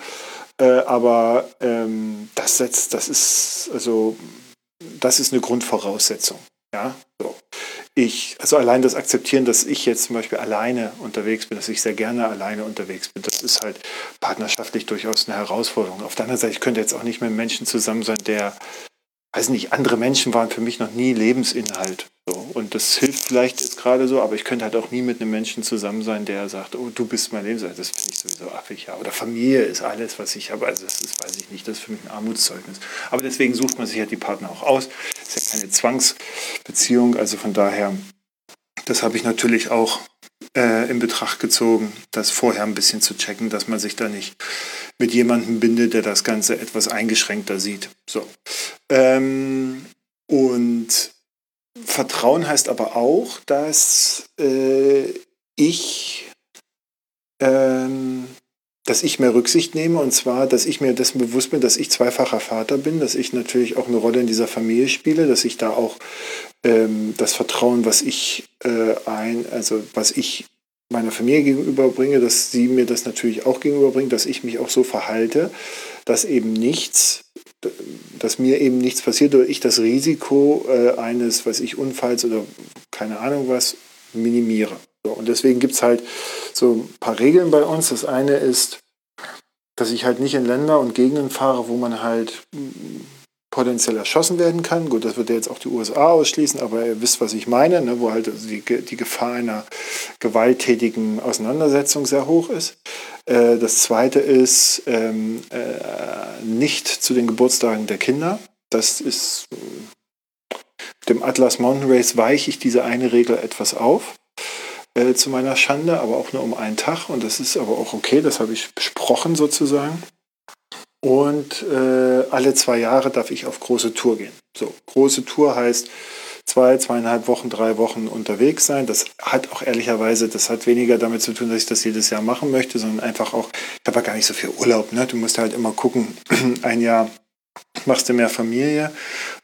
S1: Äh, aber ähm, das setzt, das ist, also, das ist eine Grundvoraussetzung. Ja, so. Ich, also allein das Akzeptieren, dass ich jetzt zum Beispiel alleine unterwegs bin, dass ich sehr gerne alleine unterwegs bin, das ist halt partnerschaftlich durchaus eine Herausforderung. Auf der anderen Seite, ich könnte jetzt auch nicht mit einem Menschen zusammen sein, der, weiß nicht, andere Menschen waren für mich noch nie Lebensinhalt. So, und das hilft vielleicht jetzt gerade so, aber ich könnte halt auch nie mit einem Menschen zusammen sein, der sagt, oh, du bist mein Lebensinhalt. Das finde ich sowieso affig, ja. Oder Familie ist alles, was ich habe. Also das ist, weiß ich nicht, das ist für mich ein Armutszeugnis. Aber deswegen sucht man sich halt die Partner auch aus. Das ist ja keine Zwangsbeziehung. Also von daher, das habe ich natürlich auch äh, in Betracht gezogen, das vorher ein bisschen zu checken, dass man sich da nicht mit jemandem bindet, der das Ganze etwas eingeschränkter sieht. So. Ähm, und Vertrauen heißt aber auch, dass äh, ich, ähm, dass ich mehr Rücksicht nehme und zwar, dass ich mir dessen bewusst bin, dass ich zweifacher Vater bin, dass ich natürlich auch eine Rolle in dieser Familie spiele, dass ich da auch ähm, das Vertrauen, was ich äh, ein, also was ich meiner Familie gegenüberbringe, dass sie mir das natürlich auch gegenüberbringt, dass ich mich auch so verhalte, dass eben nichts dass mir eben nichts passiert oder ich das Risiko äh, eines, weiß ich, Unfalls oder keine Ahnung was minimiere. Und deswegen gibt es halt so ein paar Regeln bei uns. Das eine ist, dass ich halt nicht in Länder und Gegenden fahre, wo man halt potenziell erschossen werden kann. Gut, das wird ja jetzt auch die USA ausschließen, aber ihr wisst, was ich meine, ne, wo halt die, die Gefahr einer gewalttätigen Auseinandersetzung sehr hoch ist. Äh, das zweite ist ähm, äh, nicht zu den Geburtstagen der Kinder. Das ist dem Atlas Mountain Race weiche ich diese eine Regel etwas auf äh, zu meiner Schande, aber auch nur um einen Tag und das ist aber auch okay, das habe ich besprochen sozusagen. Und äh, alle zwei Jahre darf ich auf große Tour gehen. So, große Tour heißt zwei, zweieinhalb Wochen, drei Wochen unterwegs sein. Das hat auch ehrlicherweise, das hat weniger damit zu tun, dass ich das jedes Jahr machen möchte, sondern einfach auch, ich habe ja gar nicht so viel Urlaub. Ne? Du musst halt immer gucken, ein Jahr machst du mehr Familie.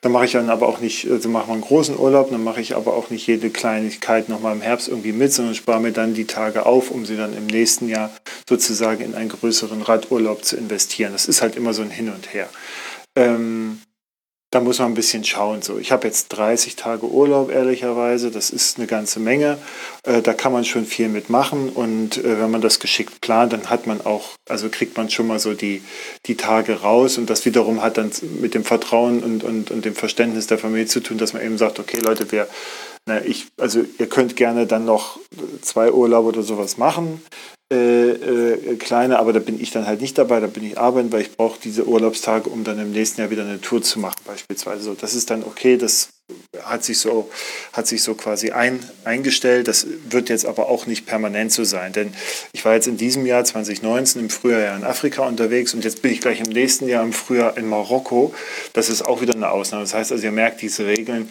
S1: Dann mache ich dann aber auch nicht, also mache mal einen großen Urlaub, dann mache ich aber auch nicht jede Kleinigkeit nochmal im Herbst irgendwie mit, sondern spare mir dann die Tage auf, um sie dann im nächsten Jahr sozusagen in einen größeren Radurlaub zu investieren. Das ist halt immer so ein Hin und Her. Ähm, da muss man ein bisschen schauen. So, ich habe jetzt 30 Tage Urlaub, ehrlicherweise. Das ist eine ganze Menge. Äh, da kann man schon viel mitmachen. Und äh, wenn man das geschickt plant, dann hat man auch, also kriegt man schon mal so die, die Tage raus. Und das wiederum hat dann mit dem Vertrauen und, und, und dem Verständnis der Familie zu tun, dass man eben sagt, okay, Leute, wir, na, ich, also ihr könnt gerne dann noch zwei Urlaube oder sowas machen äh, äh, kleine, aber da bin ich dann halt nicht dabei, da bin ich arbeiten, weil ich brauche diese Urlaubstage, um dann im nächsten Jahr wieder eine Tour zu machen, beispielsweise. So, das ist dann okay, das hat sich so, hat sich so quasi ein, eingestellt. Das wird jetzt aber auch nicht permanent so sein, denn ich war jetzt in diesem Jahr 2019 im Frühjahr ja in Afrika unterwegs und jetzt bin ich gleich im nächsten Jahr im Frühjahr in Marokko. Das ist auch wieder eine Ausnahme. Das heißt also, ihr merkt, diese Regeln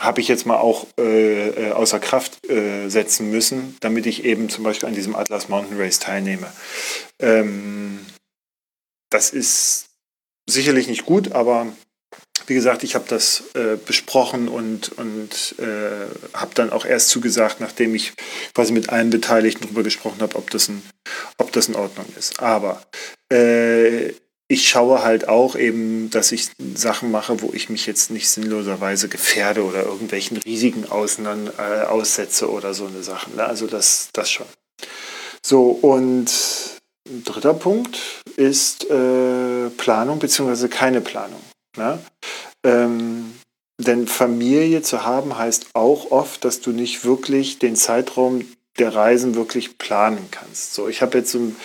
S1: habe ich jetzt mal auch äh, äh, außer Kraft äh, setzen müssen, damit ich eben zum Beispiel an diesem Atlas Mountain Race teilnehme. Ähm, das ist sicherlich nicht gut, aber wie gesagt, ich habe das äh, besprochen und, und äh, habe dann auch erst zugesagt, nachdem ich quasi mit allen Beteiligten darüber gesprochen habe, ob, das ob das in Ordnung ist. Aber äh, ich schaue halt auch eben, dass ich Sachen mache, wo ich mich jetzt nicht sinnloserweise gefährde oder irgendwelchen Risiken auseinander, äh, aussetze oder so eine Sache. Ne? Also das, das schon. So, und dritter Punkt ist äh, Planung bzw. keine Planung. Ne? Ähm, denn Familie zu haben heißt auch oft, dass du nicht wirklich den Zeitraum der Reisen wirklich planen kannst. So, ich habe jetzt so ein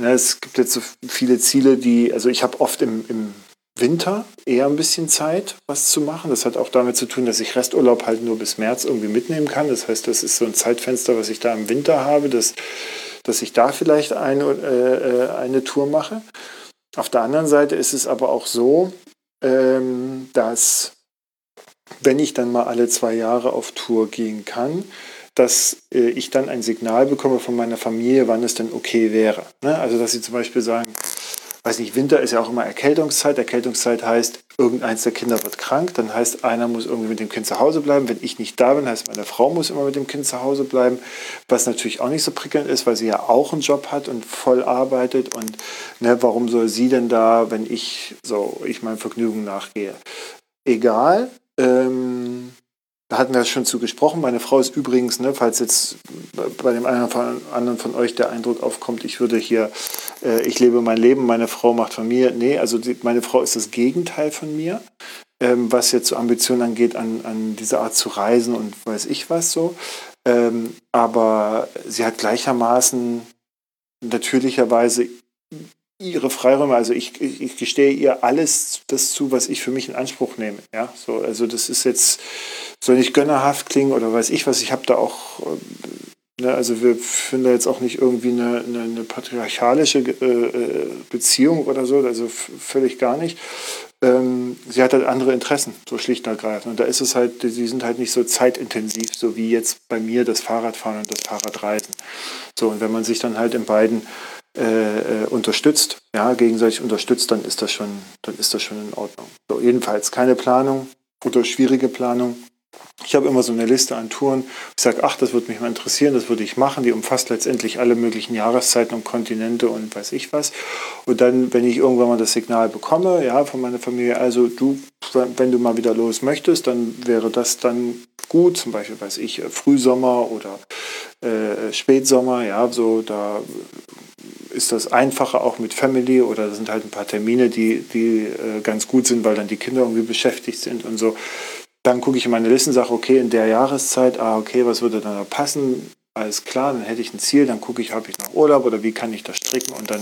S1: Ne, es gibt jetzt so viele Ziele, die, also ich habe oft im, im Winter eher ein bisschen Zeit, was zu machen. Das hat auch damit zu tun, dass ich Resturlaub halt nur bis März irgendwie mitnehmen kann. Das heißt, das ist so ein Zeitfenster, was ich da im Winter habe, dass, dass ich da vielleicht eine, äh, äh eine Tour mache. Auf der anderen Seite ist es aber auch so, ähm, dass wenn ich dann mal alle zwei Jahre auf Tour gehen kann, dass äh, ich dann ein Signal bekomme von meiner Familie, wann es denn okay wäre. Ne? Also, dass sie zum Beispiel sagen, weiß nicht, Winter ist ja auch immer Erkältungszeit. Erkältungszeit heißt, irgendeins der Kinder wird krank. Dann heißt, einer muss irgendwie mit dem Kind zu Hause bleiben. Wenn ich nicht da bin, heißt, meine Frau muss immer mit dem Kind zu Hause bleiben. Was natürlich auch nicht so prickelnd ist, weil sie ja auch einen Job hat und voll arbeitet. Und ne, warum soll sie denn da, wenn ich so, ich meinem Vergnügen nachgehe? Egal. Ähm, da hatten wir schon zu gesprochen. Meine Frau ist übrigens, ne, falls jetzt bei dem einen oder anderen von euch der Eindruck aufkommt, ich würde hier, äh, ich lebe mein Leben, meine Frau macht von mir. Nee, also die, meine Frau ist das Gegenteil von mir, ähm, was jetzt so Ambitionen angeht, an, an diese Art zu reisen und weiß ich was so. Ähm, aber sie hat gleichermaßen natürlicherweise ihre Freiräume. Also ich, ich, ich, gestehe ihr alles das zu, was ich für mich in Anspruch nehme. Ja, so, also das ist jetzt, soll nicht gönnerhaft klingen oder weiß ich was. Ich habe da auch, äh, ne, also wir führen da jetzt auch nicht irgendwie eine, eine, eine patriarchalische äh, äh Beziehung oder so, also völlig gar nicht. Ähm, sie hat halt andere Interessen, so schlicht und ergreifend. Und da ist es halt, die sind halt nicht so zeitintensiv, so wie jetzt bei mir das Fahrradfahren und das Fahrradreisen. So, und wenn man sich dann halt in beiden äh, äh, unterstützt, ja, gegenseitig unterstützt, dann ist das schon, dann ist das schon in Ordnung. So, jedenfalls keine Planung oder schwierige Planung. Ich habe immer so eine Liste an Touren. Ich sage, ach, das würde mich mal interessieren, das würde ich machen. Die umfasst letztendlich alle möglichen Jahreszeiten und Kontinente und weiß ich was. Und dann, wenn ich irgendwann mal das Signal bekomme, ja, von meiner Familie, also du, wenn du mal wieder los möchtest, dann wäre das dann gut. Zum Beispiel, weiß ich, Frühsommer oder äh, Spätsommer, ja, so da ist das einfacher auch mit Family oder da sind halt ein paar Termine, die, die äh, ganz gut sind, weil dann die Kinder irgendwie beschäftigt sind und so. Dann gucke ich in meine Liste und sage, okay, in der Jahreszeit, ah, okay, was würde dann da passen? Alles klar, dann hätte ich ein Ziel, dann gucke ich, habe ich noch Urlaub oder wie kann ich das stricken und dann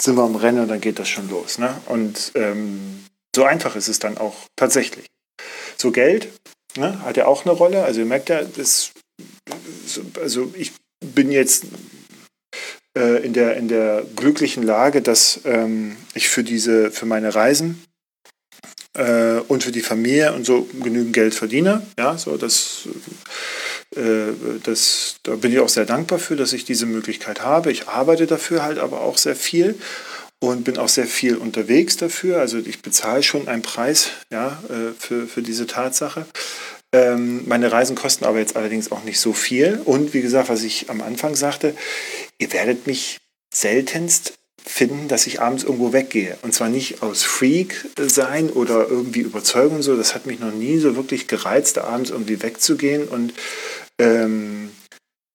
S1: sind wir am Rennen und dann geht das schon los. Ne? Und ähm, so einfach ist es dann auch tatsächlich. So Geld ne, hat ja auch eine Rolle. Also ihr merkt ja, das, also ich bin jetzt äh, in, der, in der glücklichen Lage, dass ähm, ich für diese, für meine Reisen äh, und für die Familie und so genügend Geld verdiene. Ja, so das, äh, das, da bin ich auch sehr dankbar für, dass ich diese Möglichkeit habe. Ich arbeite dafür halt aber auch sehr viel und bin auch sehr viel unterwegs dafür. Also ich bezahle schon einen Preis ja, äh, für, für diese Tatsache. Ähm, meine Reisen kosten aber jetzt allerdings auch nicht so viel. Und wie gesagt, was ich am Anfang sagte, ihr werdet mich seltenst finden, dass ich abends irgendwo weggehe. Und zwar nicht aus Freak sein oder irgendwie Überzeugung so. Das hat mich noch nie so wirklich gereizt, abends irgendwie wegzugehen und ähm,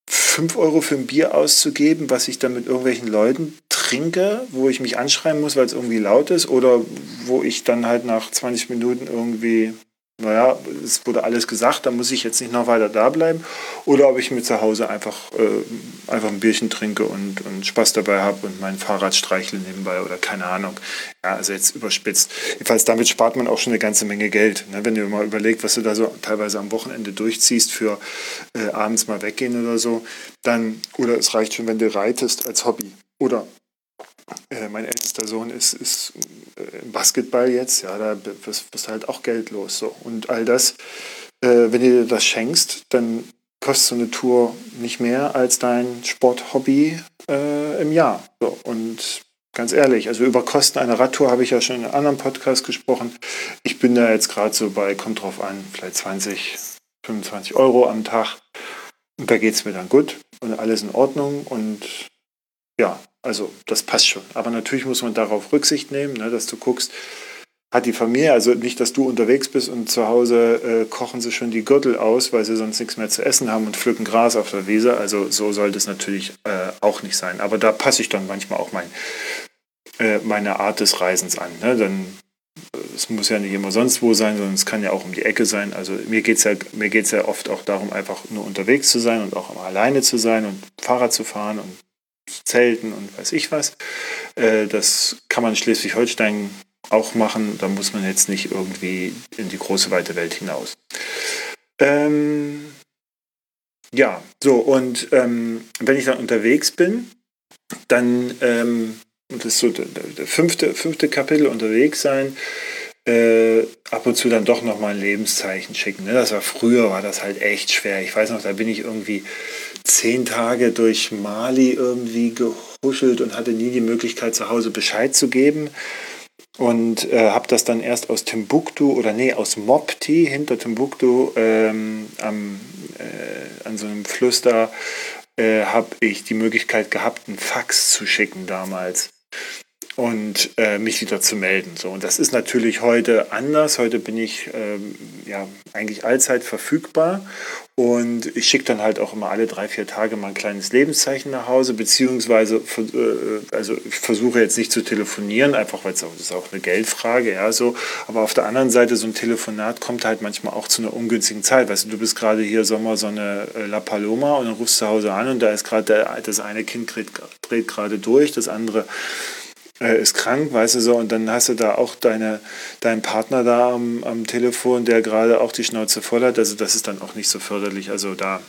S1: 5 Euro für ein Bier auszugeben, was ich dann mit irgendwelchen Leuten trinke, wo ich mich anschreien muss, weil es irgendwie laut ist, oder wo ich dann halt nach 20 Minuten irgendwie naja, es wurde alles gesagt, da muss ich jetzt nicht noch weiter da bleiben. Oder ob ich mir zu Hause einfach, äh, einfach ein Bierchen trinke und, und Spaß dabei habe und mein Fahrrad streichle nebenbei oder keine Ahnung. Ja, also jetzt überspitzt. Jedenfalls damit spart man auch schon eine ganze Menge Geld. Ne? Wenn du mal überlegst, was du da so teilweise am Wochenende durchziehst für äh, abends mal weggehen oder so, dann, oder es reicht schon, wenn du reitest als Hobby. Oder äh, mein ältester Sohn ist, ist äh, im Basketball jetzt, ja, da wirst, du halt auch Geld los. So. Und all das äh, wenn du dir das schenkst, dann kostet so eine Tour nicht mehr als dein Sporthobby äh, im Jahr. So, und ganz ehrlich, also über Kosten einer Radtour habe ich ja schon in einem anderen Podcast gesprochen. Ich bin da jetzt gerade so bei, kommt drauf an, vielleicht 20, 25 Euro am Tag. Und da geht es mir dann gut und alles in Ordnung. Und ja, also das passt schon. Aber natürlich muss man darauf Rücksicht nehmen, ne, dass du guckst, hat die Familie, also nicht, dass du unterwegs bist und zu Hause äh, kochen sie schon die Gürtel aus, weil sie sonst nichts mehr zu essen haben und pflücken Gras auf der Wiese. Also so sollte es natürlich äh, auch nicht sein. Aber da passe ich dann manchmal auch mein, äh, meine Art des Reisens an. Ne? Dann, äh, es muss ja nicht immer sonst wo sein, sondern es kann ja auch um die Ecke sein. Also mir geht es ja, ja oft auch darum, einfach nur unterwegs zu sein und auch mal alleine zu sein und Fahrrad zu fahren und zelten und weiß ich was. Äh, das kann man in Schleswig-Holstein auch machen. Da muss man jetzt nicht irgendwie in die große weite Welt hinaus. Ähm, ja, so und ähm, wenn ich dann unterwegs bin, dann, ähm, das ist so der, der, fünfte, fünfte Kapitel unterwegs sein, äh, ab und zu dann doch nochmal ein Lebenszeichen schicken. Ne? Das war früher, war das halt echt schwer. Ich weiß noch, da bin ich irgendwie zehn Tage durch Mali irgendwie gehuschelt und hatte nie die Möglichkeit, zu Hause Bescheid zu geben. Und äh, habe das dann erst aus Timbuktu oder nee, aus Mopti hinter Timbuktu ähm, am, äh, an so einem Fluss da äh, habe ich die Möglichkeit gehabt, einen Fax zu schicken damals und äh, mich wieder zu melden. So, und das ist natürlich heute anders. Heute bin ich ähm, ja eigentlich allzeit verfügbar und ich schicke dann halt auch immer alle drei, vier Tage mal ein kleines Lebenszeichen nach Hause, beziehungsweise äh, also ich versuche jetzt nicht zu telefonieren, einfach weil es auch, ist auch eine Geldfrage, ja, so. Aber auf der anderen Seite, so ein Telefonat kommt halt manchmal auch zu einer ungünstigen Zeit. Weißt du, du bist gerade hier Sommer so eine äh, La Paloma und dann rufst du zu Hause an und da ist gerade das eine Kind dreht gerade durch, das andere äh, ist krank, weißt du so, und dann hast du da auch deine, deinen Partner da am, am Telefon, der gerade auch die Schnauze voll hat. Also das ist dann auch nicht so förderlich. Also da,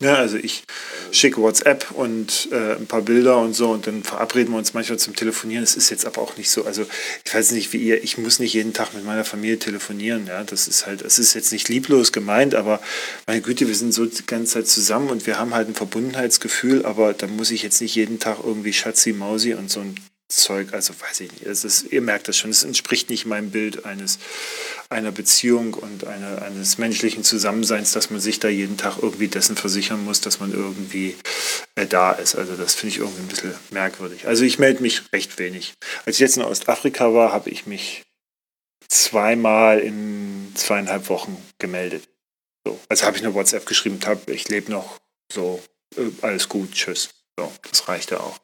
S1: ja, also ich schicke WhatsApp und äh, ein paar Bilder und so und dann verabreden wir uns manchmal zum Telefonieren. Es ist jetzt aber auch nicht so, also ich weiß nicht wie ihr, ich muss nicht jeden Tag mit meiner Familie telefonieren, ja, das ist halt, es ist jetzt nicht lieblos gemeint, aber meine Güte, wir sind so die ganze Zeit zusammen und wir haben halt ein Verbundenheitsgefühl, aber da muss ich jetzt nicht jeden Tag irgendwie Schatzi, Mausi und so ein Zeug, also weiß ich nicht, es ist, ihr merkt das schon, es entspricht nicht meinem Bild eines, einer Beziehung und eine, eines menschlichen Zusammenseins, dass man sich da jeden Tag irgendwie dessen versichern muss, dass man irgendwie äh, da ist. Also das finde ich irgendwie ein bisschen merkwürdig. Also ich melde mich recht wenig. Als ich jetzt in Ostafrika war, habe ich mich zweimal in zweieinhalb Wochen gemeldet. So. Also habe ich eine WhatsApp geschrieben, hab, ich lebe noch, so, äh, alles gut, tschüss. So, das reichte auch.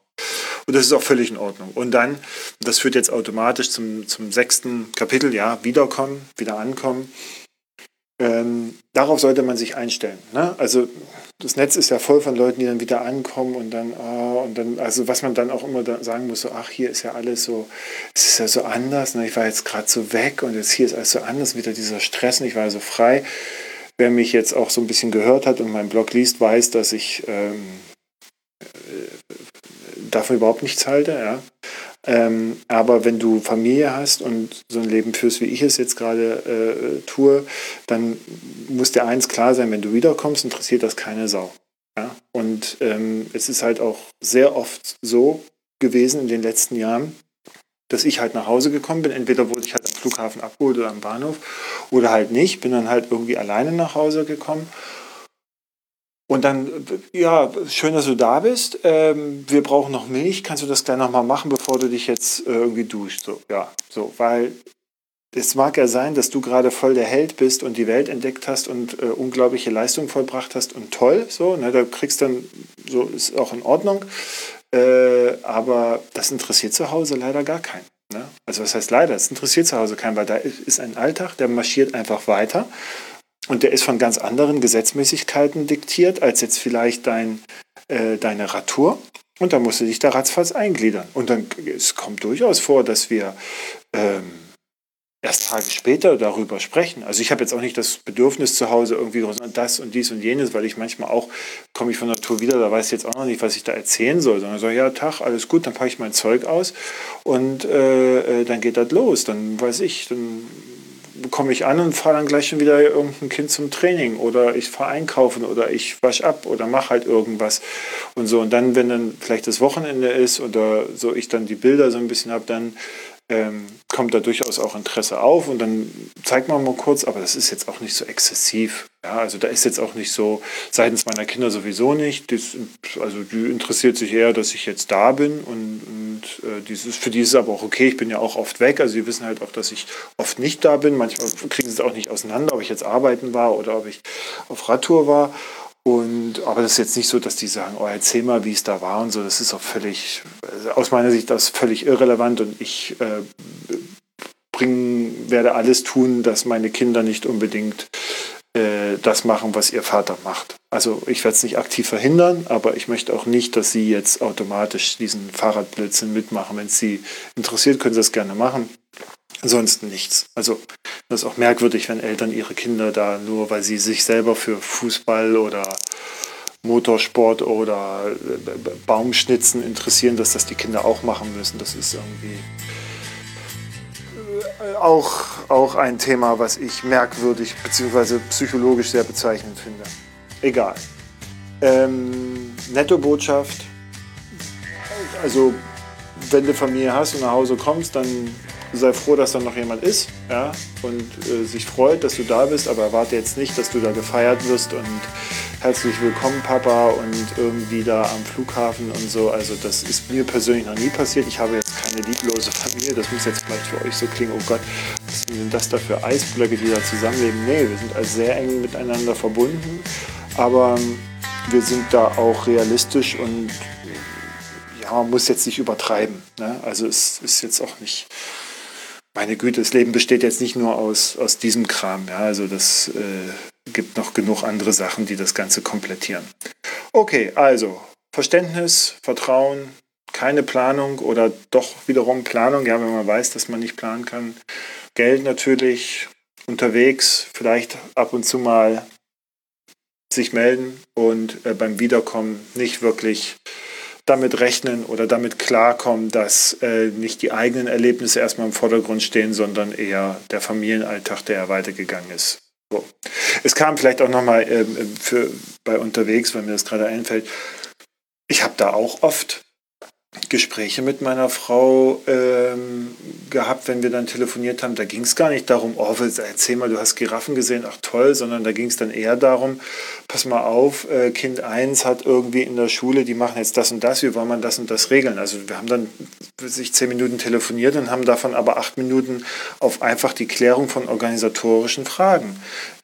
S1: Und das ist auch völlig in Ordnung. Und dann, das führt jetzt automatisch zum, zum sechsten Kapitel, ja, wiederkommen, wieder ankommen. Ähm, darauf sollte man sich einstellen. Ne? Also das Netz ist ja voll von Leuten, die dann wieder ankommen und dann, oh, und dann, also was man dann auch immer da sagen muss, so, ach, hier ist ja alles so, es ist ja so anders, ne? ich war jetzt gerade so weg und jetzt hier ist alles so anders, wieder dieser Stress und ich war so frei. Wer mich jetzt auch so ein bisschen gehört hat und meinen Blog liest, weiß, dass ich ähm, davon überhaupt nichts halte, ja. Ähm, aber wenn du Familie hast und so ein Leben führst, wie ich es jetzt gerade äh, tue, dann muss dir eins klar sein, wenn du wiederkommst, interessiert das keine Sau. Ja? Und ähm, es ist halt auch sehr oft so gewesen in den letzten Jahren, dass ich halt nach Hause gekommen bin. Entweder wurde ich halt am Flughafen abgeholt oder am Bahnhof oder halt nicht. Bin dann halt irgendwie alleine nach Hause gekommen und dann, ja, schön, dass du da bist. Ähm, wir brauchen noch Milch. Kannst du das gleich nochmal machen, bevor du dich jetzt äh, irgendwie duschst? So, ja, so, weil es mag ja sein, dass du gerade voll der Held bist und die Welt entdeckt hast und äh, unglaubliche Leistungen vollbracht hast und toll, so, ne, da kriegst dann, so ist auch in Ordnung. Äh, aber das interessiert zu Hause leider gar keinen. Ne? Also was heißt leider? Es interessiert zu Hause keinen, weil da ist ein Alltag, der marschiert einfach weiter. Und der ist von ganz anderen Gesetzmäßigkeiten diktiert, als jetzt vielleicht dein, äh, deine Radtour. Und dann musst du dich da ratzfatz eingliedern. Und dann es kommt durchaus vor, dass wir ähm, erst Tage später darüber sprechen. Also ich habe jetzt auch nicht das Bedürfnis zu Hause irgendwie das und dies und jenes, weil ich manchmal auch, komme ich von der Tour wieder, da weiß ich jetzt auch noch nicht, was ich da erzählen soll, sondern so, ja, Tag, alles gut, dann packe ich mein Zeug aus und äh, äh dann geht das los. Dann weiß ich, dann komme ich an und fahre dann gleich schon wieder irgendein Kind zum Training oder ich fahre einkaufen oder ich wasch ab oder mache halt irgendwas und so. Und dann, wenn dann vielleicht das Wochenende ist oder so ich dann die Bilder so ein bisschen habe, dann ähm, kommt da durchaus auch Interesse auf und dann zeigt man mal kurz, aber das ist jetzt auch nicht so exzessiv. Ja, also da ist jetzt auch nicht so, seitens meiner Kinder sowieso nicht. Das, also die interessiert sich eher, dass ich jetzt da bin und, und äh, dieses, für die ist es aber auch okay. Ich bin ja auch oft weg. Also sie wissen halt auch, dass ich oft nicht da bin. Manchmal kriegen sie es auch nicht auseinander, ob ich jetzt arbeiten war oder ob ich auf Radtour war. Und, aber das ist jetzt nicht so, dass die sagen, oh, erzähl mal, wie es da war und so. Das ist auch völlig, also aus meiner Sicht, das völlig irrelevant und ich äh, bring, werde alles tun, dass meine Kinder nicht unbedingt äh, das machen, was ihr Vater macht. Also ich werde es nicht aktiv verhindern, aber ich möchte auch nicht, dass sie jetzt automatisch diesen Fahrradblödsinn mitmachen. Wenn es sie interessiert, können sie das gerne machen. Ansonsten nichts. Also das ist auch merkwürdig, wenn Eltern ihre Kinder da nur, weil sie sich selber für Fußball oder Motorsport oder äh, Baumschnitzen interessieren, dass das die Kinder auch machen müssen. Das ist irgendwie auch, auch ein Thema, was ich merkwürdig bzw. psychologisch sehr bezeichnend finde. Egal. Ähm, Netto-Botschaft. Also, wenn du Familie hast und nach Hause kommst, dann sei froh, dass da noch jemand ist ja, und äh, sich freut, dass du da bist, aber erwarte jetzt nicht, dass du da gefeiert wirst und herzlich willkommen, Papa, und irgendwie da am Flughafen und so. Also das ist mir persönlich noch nie passiert. Ich habe jetzt keine lieblose Familie. Das muss jetzt vielleicht für euch so klingen, oh Gott, was sind das da für Eisblöcke, die da zusammenleben? Nee, wir sind also sehr eng miteinander verbunden, aber wir sind da auch realistisch und ja, man muss jetzt nicht übertreiben. Ne? Also es ist jetzt auch nicht meine Güte, das Leben besteht jetzt nicht nur aus, aus diesem Kram. Ja, also das äh, gibt noch genug andere Sachen, die das Ganze komplettieren. Okay, also Verständnis, Vertrauen, keine Planung oder doch wiederum Planung, ja, wenn man weiß, dass man nicht planen kann. Geld natürlich, unterwegs, vielleicht ab und zu mal sich melden und äh, beim Wiederkommen nicht wirklich damit rechnen oder damit klarkommen, dass äh, nicht die eigenen Erlebnisse erstmal im Vordergrund stehen, sondern eher der Familienalltag, der ja weitergegangen ist. So. Es kam vielleicht auch nochmal äh, für, bei unterwegs, weil mir das gerade einfällt. Ich habe da auch oft Gespräche mit meiner Frau ähm, gehabt, wenn wir dann telefoniert haben. Da ging es gar nicht darum, oh, erzähl mal, du hast Giraffen gesehen, ach toll, sondern da ging es dann eher darum, pass mal auf, äh, Kind 1 hat irgendwie in der Schule, die machen jetzt das und das, wie wollen man das und das regeln? Also wir haben dann sich zehn Minuten telefoniert und haben davon aber acht Minuten auf einfach die Klärung von organisatorischen Fragen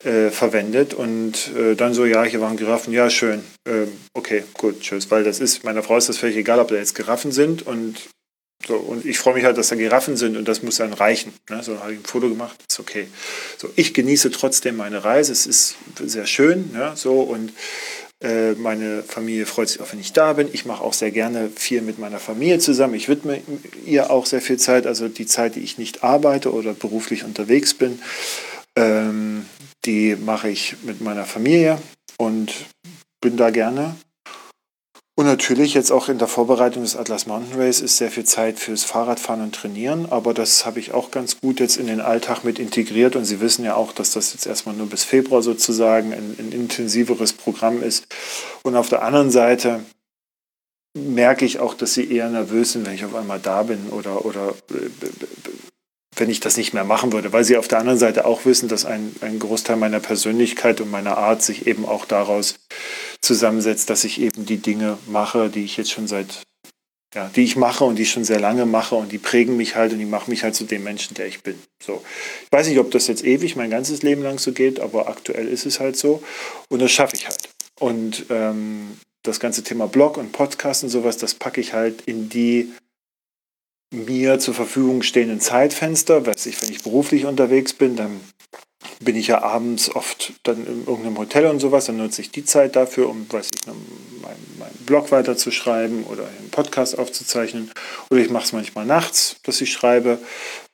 S1: äh, verwendet und äh, dann so, ja, hier waren Giraffen, ja, schön, äh, okay, gut, tschüss, weil das ist, meiner Frau ist das völlig egal, ob da jetzt Giraffen sind und so, und ich freue mich halt, dass da Giraffen sind und das muss dann reichen. Ne? So habe ich ein Foto gemacht, ist okay. So, ich genieße trotzdem meine Reise, es ist sehr schön, ja, so und äh, meine Familie freut sich auch, wenn ich da bin. Ich mache auch sehr gerne viel mit meiner Familie zusammen. Ich widme ihr auch sehr viel Zeit, also die Zeit, die ich nicht arbeite oder beruflich unterwegs bin. Ähm, die mache ich mit meiner Familie und bin da gerne. Und natürlich jetzt auch in der Vorbereitung des Atlas Mountain Race ist sehr viel Zeit fürs Fahrradfahren und Trainieren, aber das habe ich auch ganz gut jetzt in den Alltag mit integriert und Sie wissen ja auch, dass das jetzt erstmal nur bis Februar sozusagen ein, ein intensiveres Programm ist. Und auf der anderen Seite merke ich auch, dass sie eher nervös sind, wenn ich auf einmal da bin oder, oder äh, wenn ich das nicht mehr machen würde, weil sie auf der anderen Seite auch wissen, dass ein, ein Großteil meiner Persönlichkeit und meiner Art sich eben auch daraus zusammensetzt, dass ich eben die Dinge mache, die ich jetzt schon seit, ja, die ich mache und die ich schon sehr lange mache und die prägen mich halt und die machen mich halt zu dem Menschen, der ich bin. So. Ich weiß nicht, ob das jetzt ewig mein ganzes Leben lang so geht, aber aktuell ist es halt so und das schaffe ich halt. Und ähm, das ganze Thema Blog und Podcast und sowas, das packe ich halt in die mir zur Verfügung stehenden Zeitfenster, weiß ich, wenn ich beruflich unterwegs bin, dann bin ich ja abends oft dann in irgendeinem Hotel und sowas, dann nutze ich die Zeit dafür, um, weiß ich, meinen, meinen Blog weiterzuschreiben oder einen Podcast aufzuzeichnen. Oder ich mache es manchmal nachts, dass ich schreibe.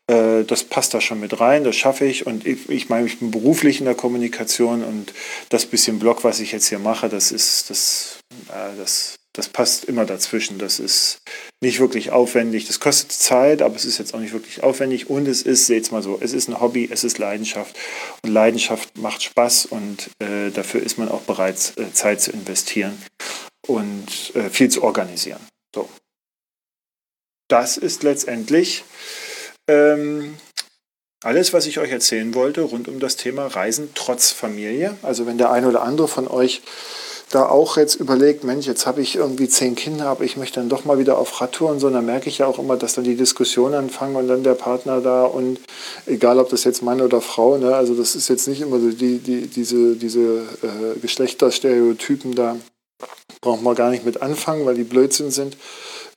S1: Äh, das passt da schon mit rein, das schaffe ich. Und ich, ich meine, ich bin beruflich in der Kommunikation und das bisschen Blog, was ich jetzt hier mache, das ist, das, äh, das das passt immer dazwischen. Das ist nicht wirklich aufwendig. Das kostet Zeit, aber es ist jetzt auch nicht wirklich aufwendig. Und es ist, seht's mal so, es ist ein Hobby, es ist Leidenschaft. Und Leidenschaft macht Spaß und äh, dafür ist man auch bereit, äh, Zeit zu investieren und äh, viel zu organisieren. So. Das ist letztendlich ähm, alles, was ich euch erzählen wollte rund um das Thema Reisen trotz Familie. Also wenn der eine oder andere von euch da auch jetzt überlegt, Mensch, jetzt habe ich irgendwie zehn Kinder, aber ich möchte dann doch mal wieder auf Radtour und so, dann merke ich ja auch immer, dass dann die Diskussionen anfangen und dann der Partner da und egal, ob das jetzt Mann oder Frau, ne, also das ist jetzt nicht immer so die, die, diese, diese äh, Geschlechterstereotypen, da braucht man gar nicht mit anfangen, weil die Blödsinn sind.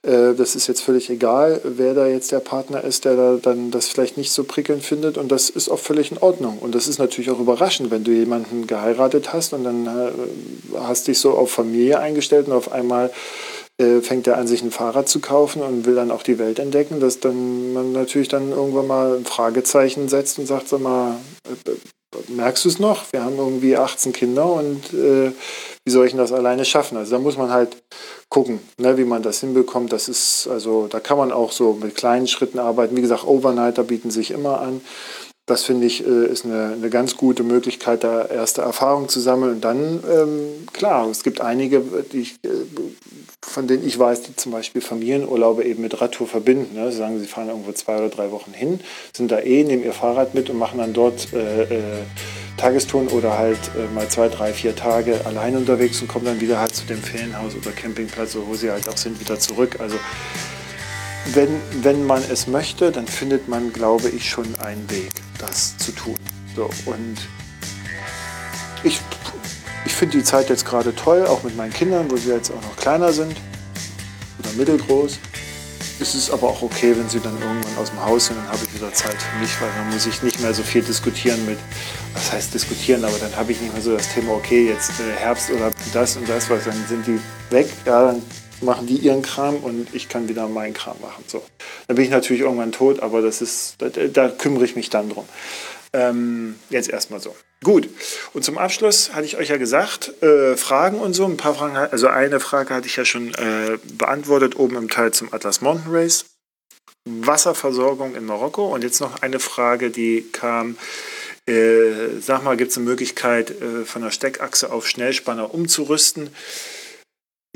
S1: Äh, das ist jetzt völlig egal, wer da jetzt der Partner ist, der da dann das vielleicht nicht so prickelnd findet. Und das ist auch völlig in Ordnung. Und das ist natürlich auch überraschend, wenn du jemanden geheiratet hast und dann äh, hast dich so auf Familie eingestellt und auf einmal äh, fängt er an, sich ein Fahrrad zu kaufen und will dann auch die Welt entdecken, dass dann man natürlich dann irgendwann mal ein Fragezeichen setzt und sagt, sag mal, merkst du es noch? Wir haben irgendwie 18 Kinder und äh, wie soll ich denn das alleine schaffen? Also da muss man halt gucken, ne, wie man das hinbekommt. Das ist, also da kann man auch so mit kleinen Schritten arbeiten. Wie gesagt, Overnighter bieten sich immer an. Das finde ich äh, ist eine, eine ganz gute Möglichkeit, da erste Erfahrungen zu sammeln. Und dann, ähm, klar, es gibt einige, ich, äh, von denen ich weiß, die zum Beispiel Familienurlaube eben mit Radtour verbinden. Ne? Sie sagen, sie fahren irgendwo zwei oder drei Wochen hin, sind da eh, nehmen ihr Fahrrad mit und machen dann dort äh, äh, Tagestouren oder halt äh, mal zwei, drei, vier Tage allein unterwegs und kommen dann wieder halt zu dem Ferienhaus oder Campingplatz, wo sie halt auch sind, wieder zurück. Also wenn, wenn man es möchte, dann findet man, glaube ich, schon einen Weg, das zu tun. So, und ich, ich finde die Zeit jetzt gerade toll, auch mit meinen Kindern, wo sie jetzt auch noch kleiner sind oder mittelgroß. Es ist aber auch okay, wenn sie dann irgendwann aus dem Haus sind, dann habe ich wieder Zeit für mich, weil dann muss ich nicht mehr so viel diskutieren mit, was heißt diskutieren, aber dann habe ich nicht mehr so das Thema, okay, jetzt äh, Herbst oder das und das, weil dann sind die weg, ja, dann machen die ihren Kram und ich kann wieder meinen Kram machen. So. Dann bin ich natürlich irgendwann tot, aber das ist, da, da kümmere ich mich dann drum. Ähm, jetzt erstmal so. Gut. Und zum Abschluss hatte ich euch ja gesagt, äh, Fragen und so. Ein paar Fragen, also eine Frage hatte ich ja schon äh, beantwortet, oben im Teil zum Atlas Mountain Race. Wasserversorgung in Marokko. Und jetzt noch eine Frage, die kam. Äh, sag mal, gibt es eine Möglichkeit, äh, von der Steckachse auf Schnellspanner umzurüsten?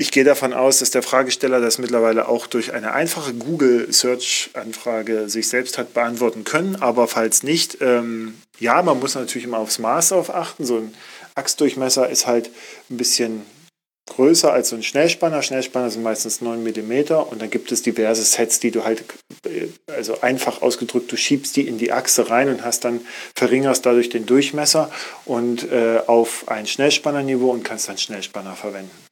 S1: Ich gehe davon aus, dass der Fragesteller das mittlerweile auch durch eine einfache Google-Search-Anfrage sich selbst hat beantworten können. Aber falls nicht, ähm, ja, man muss natürlich immer aufs Maß auf achten. So ein Achsdurchmesser ist halt ein bisschen größer als so ein Schnellspanner. Schnellspanner sind meistens 9 mm und dann gibt es diverse Sets, die du halt, äh, also einfach ausgedrückt, du schiebst die in die Achse rein und hast dann, verringerst dadurch den Durchmesser und äh, auf ein Schnellspannerniveau und kannst dann Schnellspanner verwenden.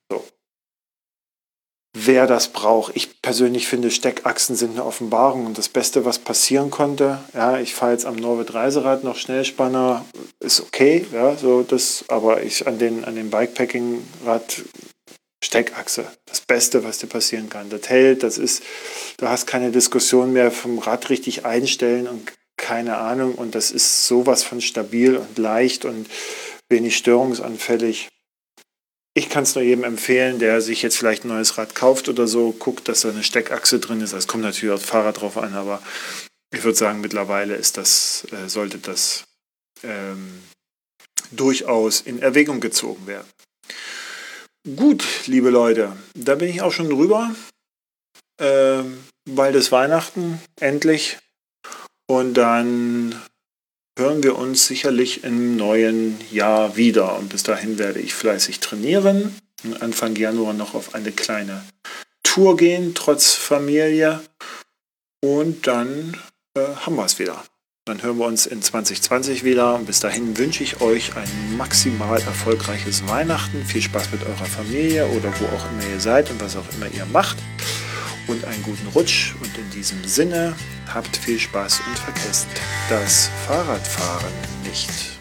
S1: Wer das braucht. Ich persönlich finde, Steckachsen sind eine Offenbarung und das Beste, was passieren konnte. Ja, ich fahre jetzt am Norwid Reiserad noch Schnellspanner, ist okay, ja, so das, aber ich an den, an dem Bikepacking-Rad Steckachse. Das Beste, was dir passieren kann. Das hält, das ist, du hast keine Diskussion mehr vom Rad richtig einstellen und keine Ahnung. Und das ist sowas von stabil und leicht und wenig störungsanfällig ich kann es nur jedem empfehlen, der sich jetzt vielleicht ein neues Rad kauft oder so, guckt, dass da eine Steckachse drin ist. Es kommt natürlich aufs Fahrrad drauf an, aber ich würde sagen, mittlerweile ist das, äh, sollte das ähm, durchaus in Erwägung gezogen werden. Gut, liebe Leute, da bin ich auch schon drüber. Ähm, bald ist Weihnachten, endlich. Und dann hören wir uns sicherlich im neuen Jahr wieder. Und bis dahin werde ich fleißig trainieren. Und Anfang Januar noch auf eine kleine Tour gehen, trotz Familie. Und dann äh, haben wir es wieder. Dann hören wir uns in 2020 wieder. Und bis dahin wünsche ich euch ein maximal erfolgreiches Weihnachten. Viel Spaß mit eurer Familie oder wo auch immer ihr seid und was auch immer ihr macht und einen guten Rutsch. Und in diesem Sinne, habt viel Spaß und vergesst das Fahrradfahren nicht.